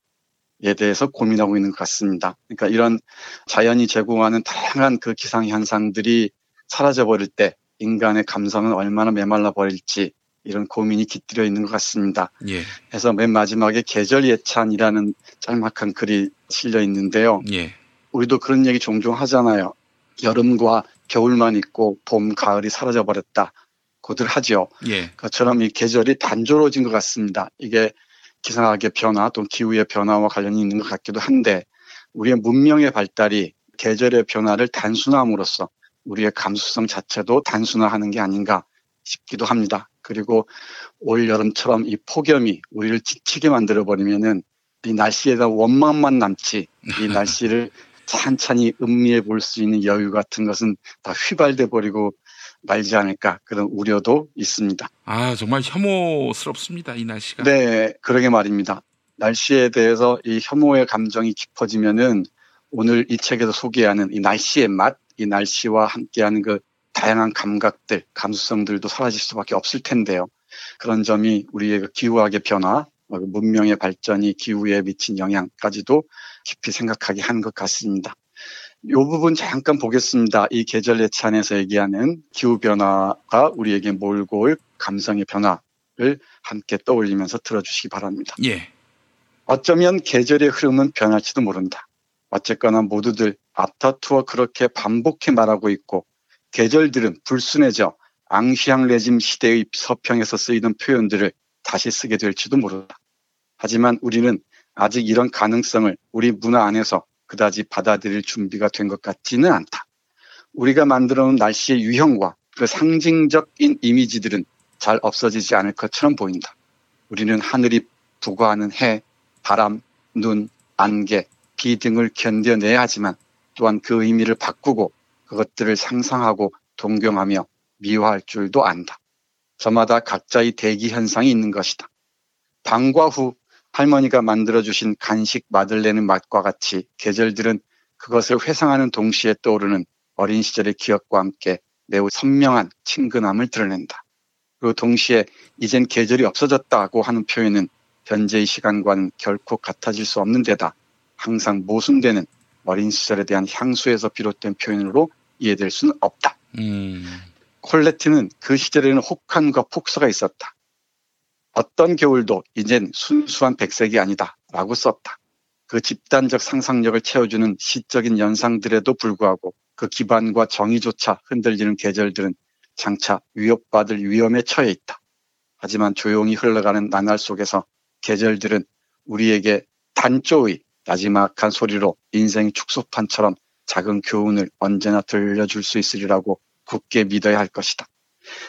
에 대해서 고민하고 있는 것 같습니다. 그러니까 이런 자연이 제공하는 다양한 그 기상 현상들이 사라져 버릴 때 인간의 감성은 얼마나 메말라 버릴지 이런 고민이 깃들여 있는 것 같습니다. 예. 해서 맨 마지막에 계절 예찬이라는 짤막한 글이 실려 있는데요. 예. 우리도 그런 얘기 종종 하잖아요. 여름과 겨울만 있고 봄, 가을이 사라져 버렸다. 고들 하죠. 예. 그처럼 이 계절이 단조로워진 것 같습니다. 이게 기상학의 변화 또 기후의 변화와 관련이 있는 것 같기도 한데 우리의 문명의 발달이 계절의 변화를 단순함으로써 우리의 감수성 자체도 단순화하는 게 아닌가 싶기도 합니다. 그리고 올 여름처럼 이 폭염이 우리를 지치게 만들어 버리면은 이 날씨에다 원망만 남지 이 날씨를 찬찬히 음미해 볼 수 있는 여유 같은 것은 다 휘발돼 버리고 말지 않을까 그런 우려도 있습니다. 아, 정말 혐오스럽습니다. 이 날씨가. 네, 그러게 말입니다. 날씨에 대해서 이 혐오의 감정이 깊어지면은 오늘 이 책에서 소개하는 이 날씨의 맛, 이 날씨와 함께하는 그 다양한 감각들, 감수성들도 사라질 수밖에 없을 텐데요. 그런 점이 우리의 그 기후학의 변화, 어, 문명의 발전이 기후에 미친 영향까지도 깊이 생각하게 한 것 같습니다. 이 부분 잠깐 보겠습니다. 이 계절 예찬에서 얘기하는 기후 변화가 우리에게 몰고 올 감성의 변화를 함께 떠올리면서 들어주시기 바랍니다. 예. 어쩌면 계절의 흐름은 변할지도 모른다. 어쨌거나 모두들 아타투어 그렇게 반복해 말하고 있고 계절들은 불순해져 앙시앙 레짐 시대의 서평에서 쓰이던 표현들을 다시 쓰게 될지도 모른다. 하지만 우리는 아직 이런 가능성을 우리 문화 안에서 그다지 받아들일 준비가 된 것 같지는 않다. 우리가 만들어 놓은 날씨의 유형과 그 상징적인 이미지들은 잘 없어지지 않을 것처럼 보인다. 우리는 하늘이 부과하는 해, 바람, 눈, 안개, 비 등을 견뎌내야 하지만 또한 그 의미를 바꾸고 그것들을 상상하고 동경하며 미워할 줄도 안다. 저마다 각자의 대기 현상이 있는 것이다. 방과 후 할머니가 만들어주신 간식 마들레는 맛과 같이 계절들은 그것을 회상하는 동시에 떠오르는 어린 시절의 기억과 함께 매우 선명한 친근함을 드러낸다. 그리고 동시에 이젠 계절이 없어졌다고 하는 표현은 현재의 시간과는 결코 같아질 수 없는 데다 항상 모순되는 어린 시절에 대한 향수에서 비롯된 표현으로 이해될 수는 없다. 음. 콜레트는 그 시절에는 혹한과 폭서가 있었다. 어떤 겨울도 이젠 순수한 백색이 아니다. 라고 썼다. 그 집단적 상상력을 채워주는 시적인 연상들에도 불구하고 그 기반과 정의조차 흔들리는 계절들은 장차 위협받을 위험에 처해 있다. 하지만 조용히 흘러가는 나날 속에서 계절들은 우리에게 단조의 나지막한 소리로 인생 축소판처럼 작은 교훈을 언제나 들려줄 수 있으리라고 굳게 믿어야 할 것이다.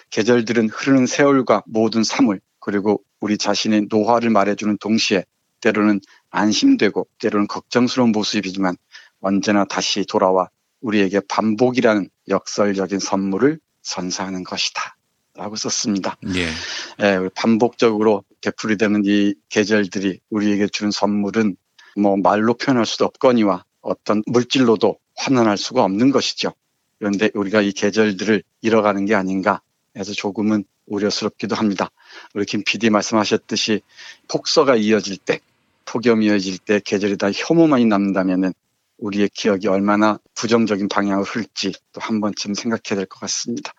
계절들은 흐르는 세월과 모든 사물 그리고 우리 자신의 노화를 말해주는 동시에 때로는 안심되고 때로는 걱정스러운 모습이지만 언제나 다시 돌아와 우리에게 반복이라는 역설적인 선물을 선사하는 것이다. 라고 썼습니다. 예. 예, 반복적으로 되풀이 되는 이 계절들이 우리에게 주는 선물은 뭐 말로 표현할 수도 없거니와 어떤 물질로도 환원할 수가 없는 것이죠. 그런데 우리가 이 계절들을 잃어가는 게 아닌가 해서 조금은 우려스럽기도 합니다. 우리 김 PD 말씀하셨듯이 폭서가 이어질 때, 폭염이 이어질 때 계절이 다 혐오만이 남는다면은 우리의 기억이 얼마나 부정적인 방향을 흘지 또 한 번쯤 생각해야 될 것 같습니다.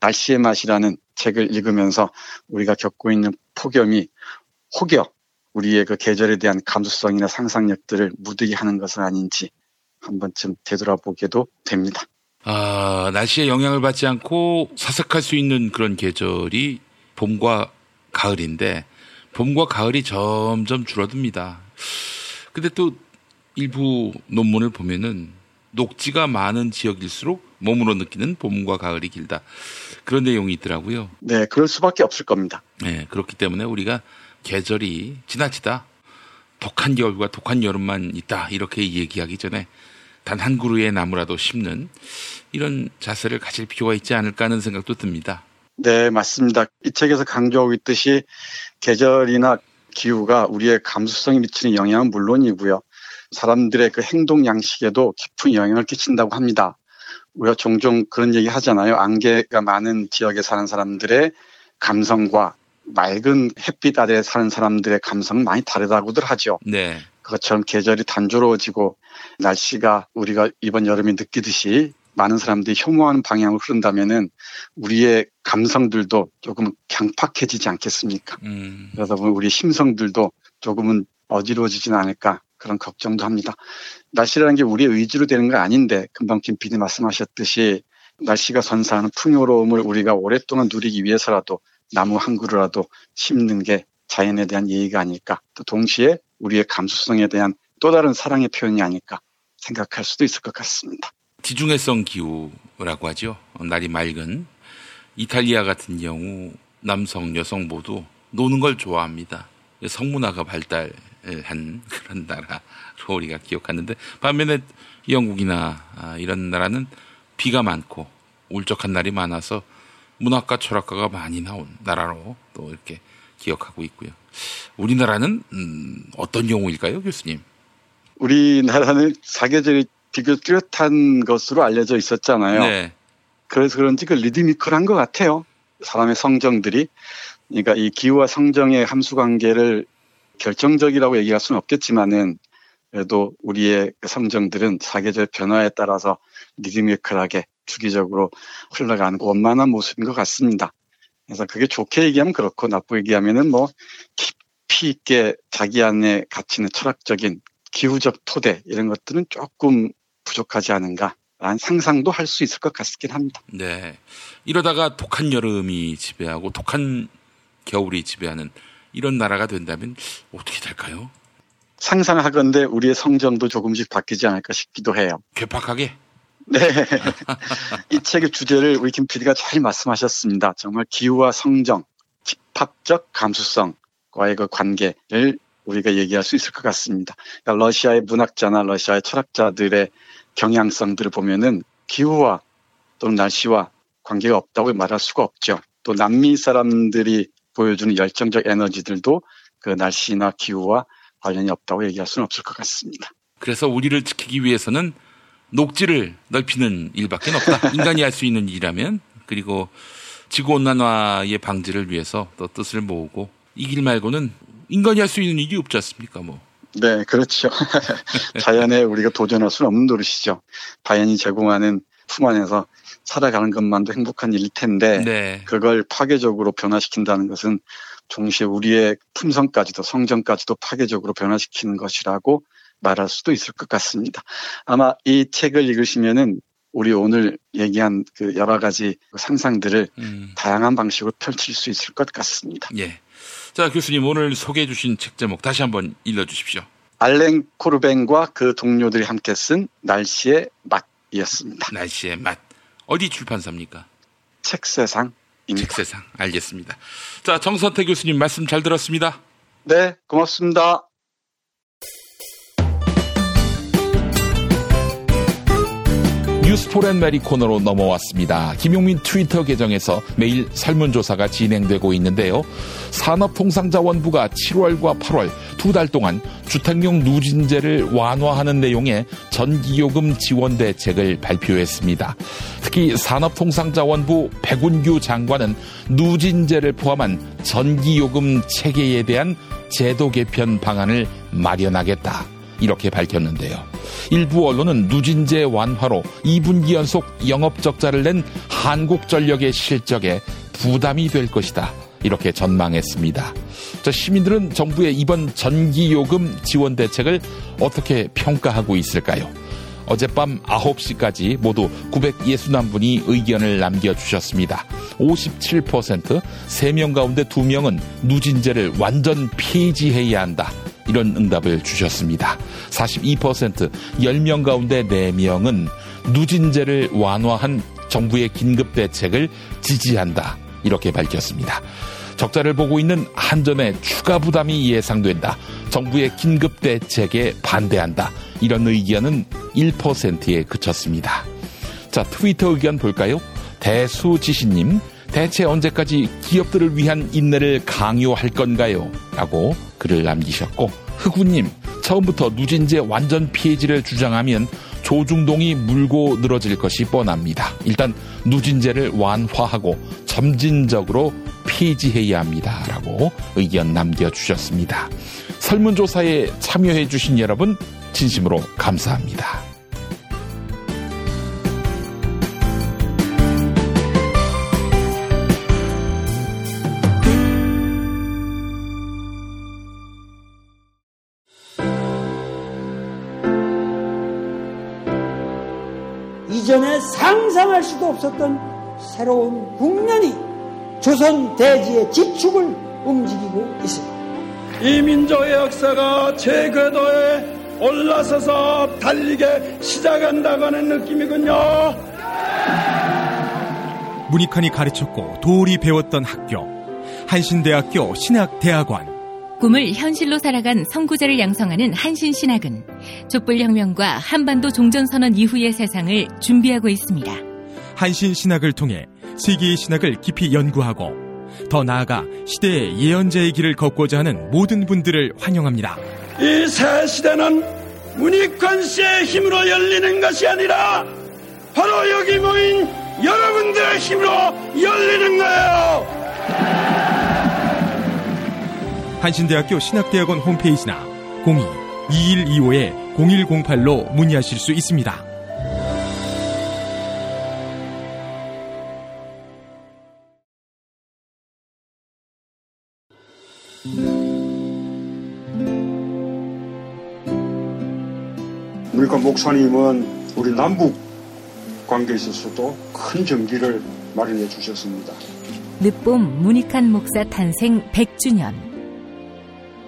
날씨의 맛이라는 책을 읽으면서 우리가 겪고 있는 폭염이 혹여 우리의 그 계절에 대한 감수성이나 상상력들을 무디게 하는 것은 아닌지 한 번쯤 되돌아보게도 됩니다. 아, 날씨의 영향을 받지 않고 사색할 수 있는 그런 계절이 봄과 가을인데 봄과 가을이 점점 줄어듭니다. 근데 또 일부 논문을 보면은 녹지가 많은 지역일수록 몸으로 느끼는 봄과 가을이 길다. 그런 내용이 있더라고요. 네, 그럴 수밖에 없을 겁니다. 네, 그렇기 때문에 우리가 계절이 지나치다. 독한 겨울과 독한 여름만 있다. 이렇게 얘기하기 전에 단 한 그루의 나무라도 심는 이런 자세를 가질 필요가 있지 않을까 하는 생각도 듭니다. 네, 맞습니다. 이 책에서 강조하고 있듯이 계절이나 기후가 우리의 감수성에 미치는 영향은 물론이고요. 사람들의 그 행동 양식에도 깊은 영향을 끼친다고 합니다. 우리가 종종 그런 얘기 하잖아요. 안개가 많은 지역에 사는 사람들의 감성과 맑은 햇빛 아래 사는 사람들의 감성은 많이 다르다고들 하죠. 네. 그것처럼 계절이 단조로워지고 날씨가 우리가 이번 여름에 느끼듯이 많은 사람들이 혐오하는 방향으로 흐른다면은 우리의 감성들도 조금 강팍해지지 않겠습니까? 음. 그러다 보면 우리 심성들도 조금은 어지러워지진 않을까 그런 걱정도 합니다. 날씨라는 게 우리의 의지로 되는 거 아닌데 금방 김 PD 말씀하셨듯이 날씨가 선사하는 풍요로움을 우리가 오랫동안 누리기 위해서라도 나무 한 그루라도 심는 게 자연에 대한 예의가 아닐까. 또 동시에 우리의 감수성에 대한 또 다른 사랑의 표현이 아닐까 생각할 수도 있을 것 같습니다. 지중해성 기후라고 하죠. 날이 맑은 이탈리아 같은 경우 남성, 여성 모두 노는 걸 좋아합니다. 성문화가 발달한 그런 나라로 우리가 기억하는데 반면에 영국이나 아, 이런 나라는 비가 많고 울적한 날이 많아서 문학과 철학가가 많이 나온 나라로 또 이렇게 기억하고 있고요. 우리나라는 음, 어떤 경우일까요, 교수님? 우리나라는 사계절이 비교적 뚜렷한 것으로 알려져 있었잖아요. 네. 그래서 그런지 그 리드미컬한 것 같아요. 사람의 성정들이. 그러니까 이 기후와 성정의 함수 관계를 결정적이라고 얘기할 수는 없겠지만은 그래도 우리의 그 성정들은 사계절 변화에 따라서 리드미컬하게 주기적으로 흘러가는 원만한 모습인 것 같습니다. 그래서 그게 좋게 얘기하면 그렇고 나쁘게 얘기하면은 뭐 깊이 있게 자기 안에 갇히는 철학적인 기후적 토대 이런 것들은 조금 부족하지 않은가라는 상상도 할 수 있을 것 같긴 합니다. 네. 이러다가 독한 여름이 지배하고 독한 겨울이 지배하는 이런 나라가 된다면 어떻게 될까요? 상상하건대 우리의 성정도 조금씩 바뀌지 않을까 싶기도 해요. 괴팍하게? 네. 이 책의 주제를 우리 김 PD가 잘 말씀하셨습니다. 정말 기후와 성정, 집합적 감수성과의 그 관계를 우리가 얘기할 수 있을 것 같습니다. 그러니까 러시아의 문학자나 러시아의 철학자들의 경향성들을 보면은 기후와 또는 날씨와 관계가 없다고 말할 수가 없죠. 또 남미 사람들이 보여주는 열정적 에너지들도 그 날씨나 기후와 관련이 없다고 얘기할 수는 없을 것 같습니다. 그래서 우리를 지키기 위해서는 녹지를 넓히는 일밖에 없다. 인간이 할 수 있는 일이라면 그리고 지구 온난화의 방지를 위해서 또 뜻을 모으고 이 길 말고는 인간이 할 수 있는 일이 없지 않습니까? 뭐. 네, 그렇죠. 자연에 우리가 도전할 수는 없는 노릇이죠. 자연이 제공하는 품 안에서 살아가는 것만도 행복한 일일 텐데 네. 그걸 파괴적으로 변화시킨다는 것은 동시에 우리의 품성까지도 성정까지도 파괴적으로 변화시키는 것이라고 말할 수도 있을 것 같습니다. 아마 이 책을 읽으시면은 우리 오늘 얘기한 그 여러 가지 상상들을 음. 다양한 방식으로 펼칠 수 있을 것 같습니다. 예. 자, 교수님 오늘 소개해 주신 책 제목 다시 한번 읽어 주십시오. 알랭 코르뱅과 그 동료들이 함께 쓴 날씨의 맛이었습니다. 날씨의 맛. 어디 출판사입니까? 책세상. 책세상. 알겠습니다. 자, 정선태 교수님 말씀 잘 들었습니다. 네, 고맙습니다. 뉴스포렌 메리 코너로 넘어왔습니다. 김용민 트위터 계정에서 매일 설문조사가 진행되고 있는데요. 산업통상자원부가 7월과 8월 두 달 동안 주택용 누진제를 완화하는 내용의 전기요금 지원 대책을 발표했습니다. 특히 산업통상자원부 백운규 장관은 누진제를 포함한 전기요금 체계에 대한 제도 개편 방안을 마련하겠다. 이렇게 밝혔는데요. 일부 언론은 누진제 완화로 2분기 연속 영업 적자를 낸 한국전력의 실적에 부담이 될 것이다. 이렇게 전망했습니다. 자, 시민들은 정부의 이번 전기요금 지원 대책을 어떻게 평가하고 있을까요? 어젯밤 9시까지 모두 961분이 의견을 남겨주셨습니다. 57%, 3명 가운데 2명은 누진제를 완전 폐지해야 한다. 이런 응답을 주셨습니다. 42% 10명 가운데 4명은 누진제를 완화한 정부의 긴급 대책을 지지한다. 이렇게 밝혔습니다. 적자를 보고 있는 한전의 추가 부담이 예상된다. 정부의 긴급 대책에 반대한다. 이런 의견은 1%에 그쳤습니다. 자, 트위터 의견 볼까요? 대수지신님, 대체 언제까지 기업들을 위한 인내를 강요할 건가요? 라고 글을 남기셨고, 흑우님, 처음부터 누진제 완전 폐지를 주장하면 조중동이 물고 늘어질 것이 뻔합니다. 일단 누진제를 완화하고 점진적으로 폐지해야 합니다. 라고 의견 남겨주셨습니다. 설문조사에 참여해주신 여러분, 진심으로 감사합니다. 이전에 상상할 수도 없었던 새로운 국면이 조선 대지의 지축을 움직이고 있습니다. 이 민족의 역사가 제 궤도에 올라서서 달리게 시작한다고 하는 느낌이군요. 문익환이 가르쳤고 도울이 배웠던 학교 한신대학교 신학대학원 꿈을 현실로 살아간 선구자를 양성하는 한신신학은 촛불혁명과 한반도 종전선언 이후의 세상을 준비하고 있습니다. 한신 신학을 통해 세계의 신학을 깊이 연구하고 더 나아가 시대의 예언자의 길을 걷고자 하는 모든 분들을 환영합니다. 이 새 시대는 문익환 씨의 힘으로 열리는 것이 아니라 바로 여기 모인 여러분들의 힘으로 열리는 거예요. 한신대학교 신학대학원 홈페이지나 02-2125-0108로 문의하실 수 있습니다. 우리가 목사님은 우리 남북 관계에 있어서도 큰 정기를 마련해 주셨습니다. 늦봄 문익한 목사 탄생 100주년.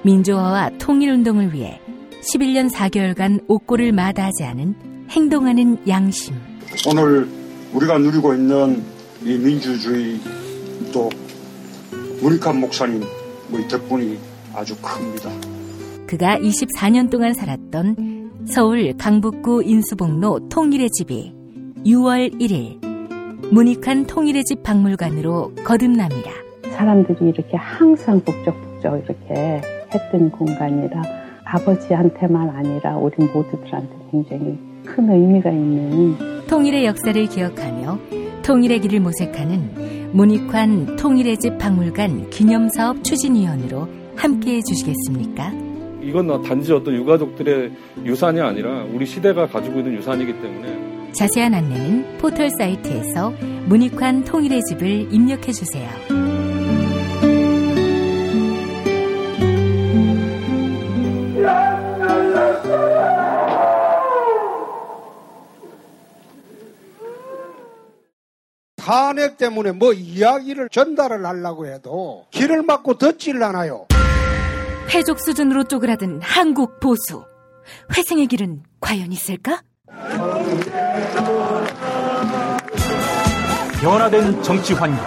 민주화와 통일운동을 위해 11년 4개월간 옥고를 마다하지 않은 행동하는 양심. 오늘 우리가 누리고 있는 이 민주주의 또 문익환 목사님 의 덕분이 아주 큽니다. 그가 24년 동안 살았던 서울 강북구 인수봉로 통일의 집이 6월 1일 문익환 통일의 집 박물관으로 거듭납니다. 사람들이 이렇게 항상 북적북적 이렇게 했던 공간이라 아버지한테만 아니라 우리 모두들한테 굉장히 큰 의미가 있는 통일의 역사를 기억하며 통일의 길을 모색하는 문익환 통일의 집 박물관 기념사업 추진위원으로 함께 해 주시겠습니까? 이건 단지 어떤 유가족들의 유산이 아니라 우리 시대가 가지고 있는 유산이기 때문에 자세한 안내는 포털 사이트에서 문익환 통일의 집을 입력해 주세요. 탄핵 때문에 뭐 이야기를 전달을 하려고 해도 길을 막고 듣질 않아요. 회족 수준으로 쪼그라든 한국 보수. 회생의 길은 과연 있을까? 변화된 정치 환경,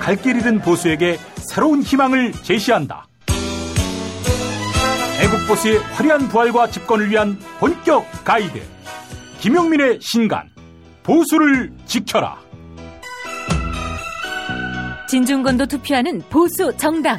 갈 길 잃은 보수에게 새로운 희망을 제시한다. 애국 보수의 화려한 부활과 집권을 위한 본격 가이드. 김용민의 신간, 보수를 지켜라. 진중권도 투표하는 보수 정당.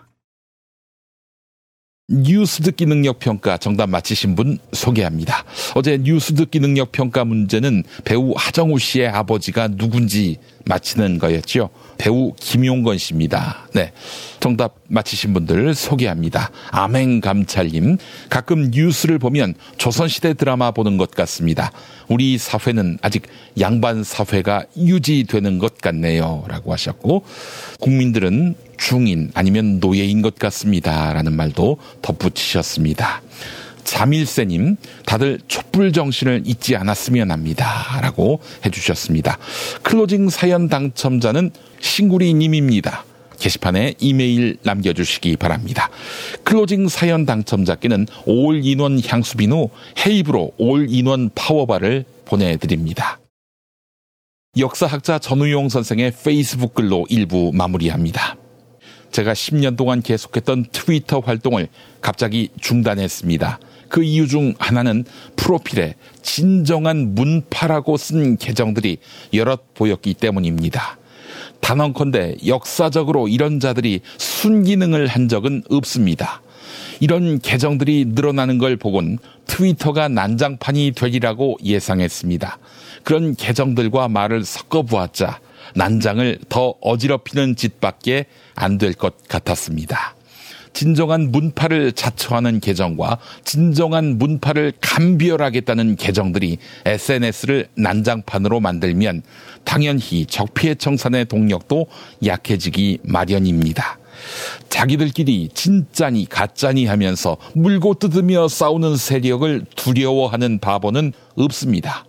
뉴스 듣기 능력 평가 정답 맞히신 분 소개합니다. 어제 뉴스 듣기 능력 평가 문제는 배우 하정우 씨의 아버지가 누군지 맞히는 거였죠. 배우 김용건 씨입니다. 네. 정답 맞히신 분들 소개합니다. 아맹감찰님. 가끔 뉴스를 보면 조선시대 드라마 보는 것 같습니다. 우리 사회는 아직 양반 사회가 유지되는 것 같네요. 라고 하셨고, 국민들은 중인 아니면 노예인 것 같습니다. 라는 말도 덧붙이셨습니다. 자밀세님, 다들 촛불 정신을 잊지 않았으면 합니다. 라고 해주셨습니다. 클로징 사연 당첨자는 신구리님입니다. 게시판에 이메일 남겨주시기 바랍니다. 클로징 사연 당첨자께는 올 인원 향수 비누 헤이브로 올 인원 파워바를 보내드립니다. 역사학자 전우용 선생의 페이스북 글로 1부 마무리합니다. 제가 10년 동안 계속했던 트위터 활동을 갑자기 중단했습니다. 그 이유 중 하나는 프로필에 진정한 문파라고 쓴 계정들이 여럿 보였기 때문입니다. 단언컨대 역사적으로 이런 자들이 순기능을 한 적은 없습니다. 이런 계정들이 늘어나는 걸 보곤 트위터가 난장판이 되리라고 예상했습니다. 그런 계정들과 말을 섞어 보았자 난장을 더 어지럽히는 짓밖에 안 될 것 같았습니다. 진정한 문파를 자처하는 계정과 진정한 문파를 감별하겠다는 계정들이 SNS를 난장판으로 만들면 당연히 적폐 청산의 동력도 약해지기 마련입니다. 자기들끼리 진짜니 가짜니 하면서 물고 뜯으며 싸우는 세력을 두려워하는 바보는 없습니다.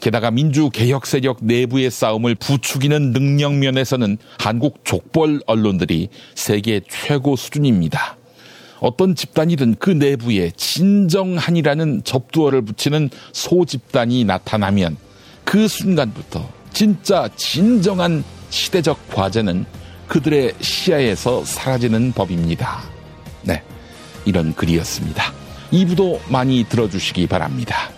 게다가 민주개혁 세력 내부의 싸움을 부추기는 능력 면에서는 한국 족벌 언론들이 세계 최고 수준입니다. 어떤 집단이든 그 내부에 진정한이라는 접두어를 붙이는 소집단이 나타나면 그 순간부터 진짜 진정한 시대적 과제는 그들의 시야에서 사라지는 법입니다. 네. 이런 글이었습니다. 2부도 많이 들어주시기 바랍니다.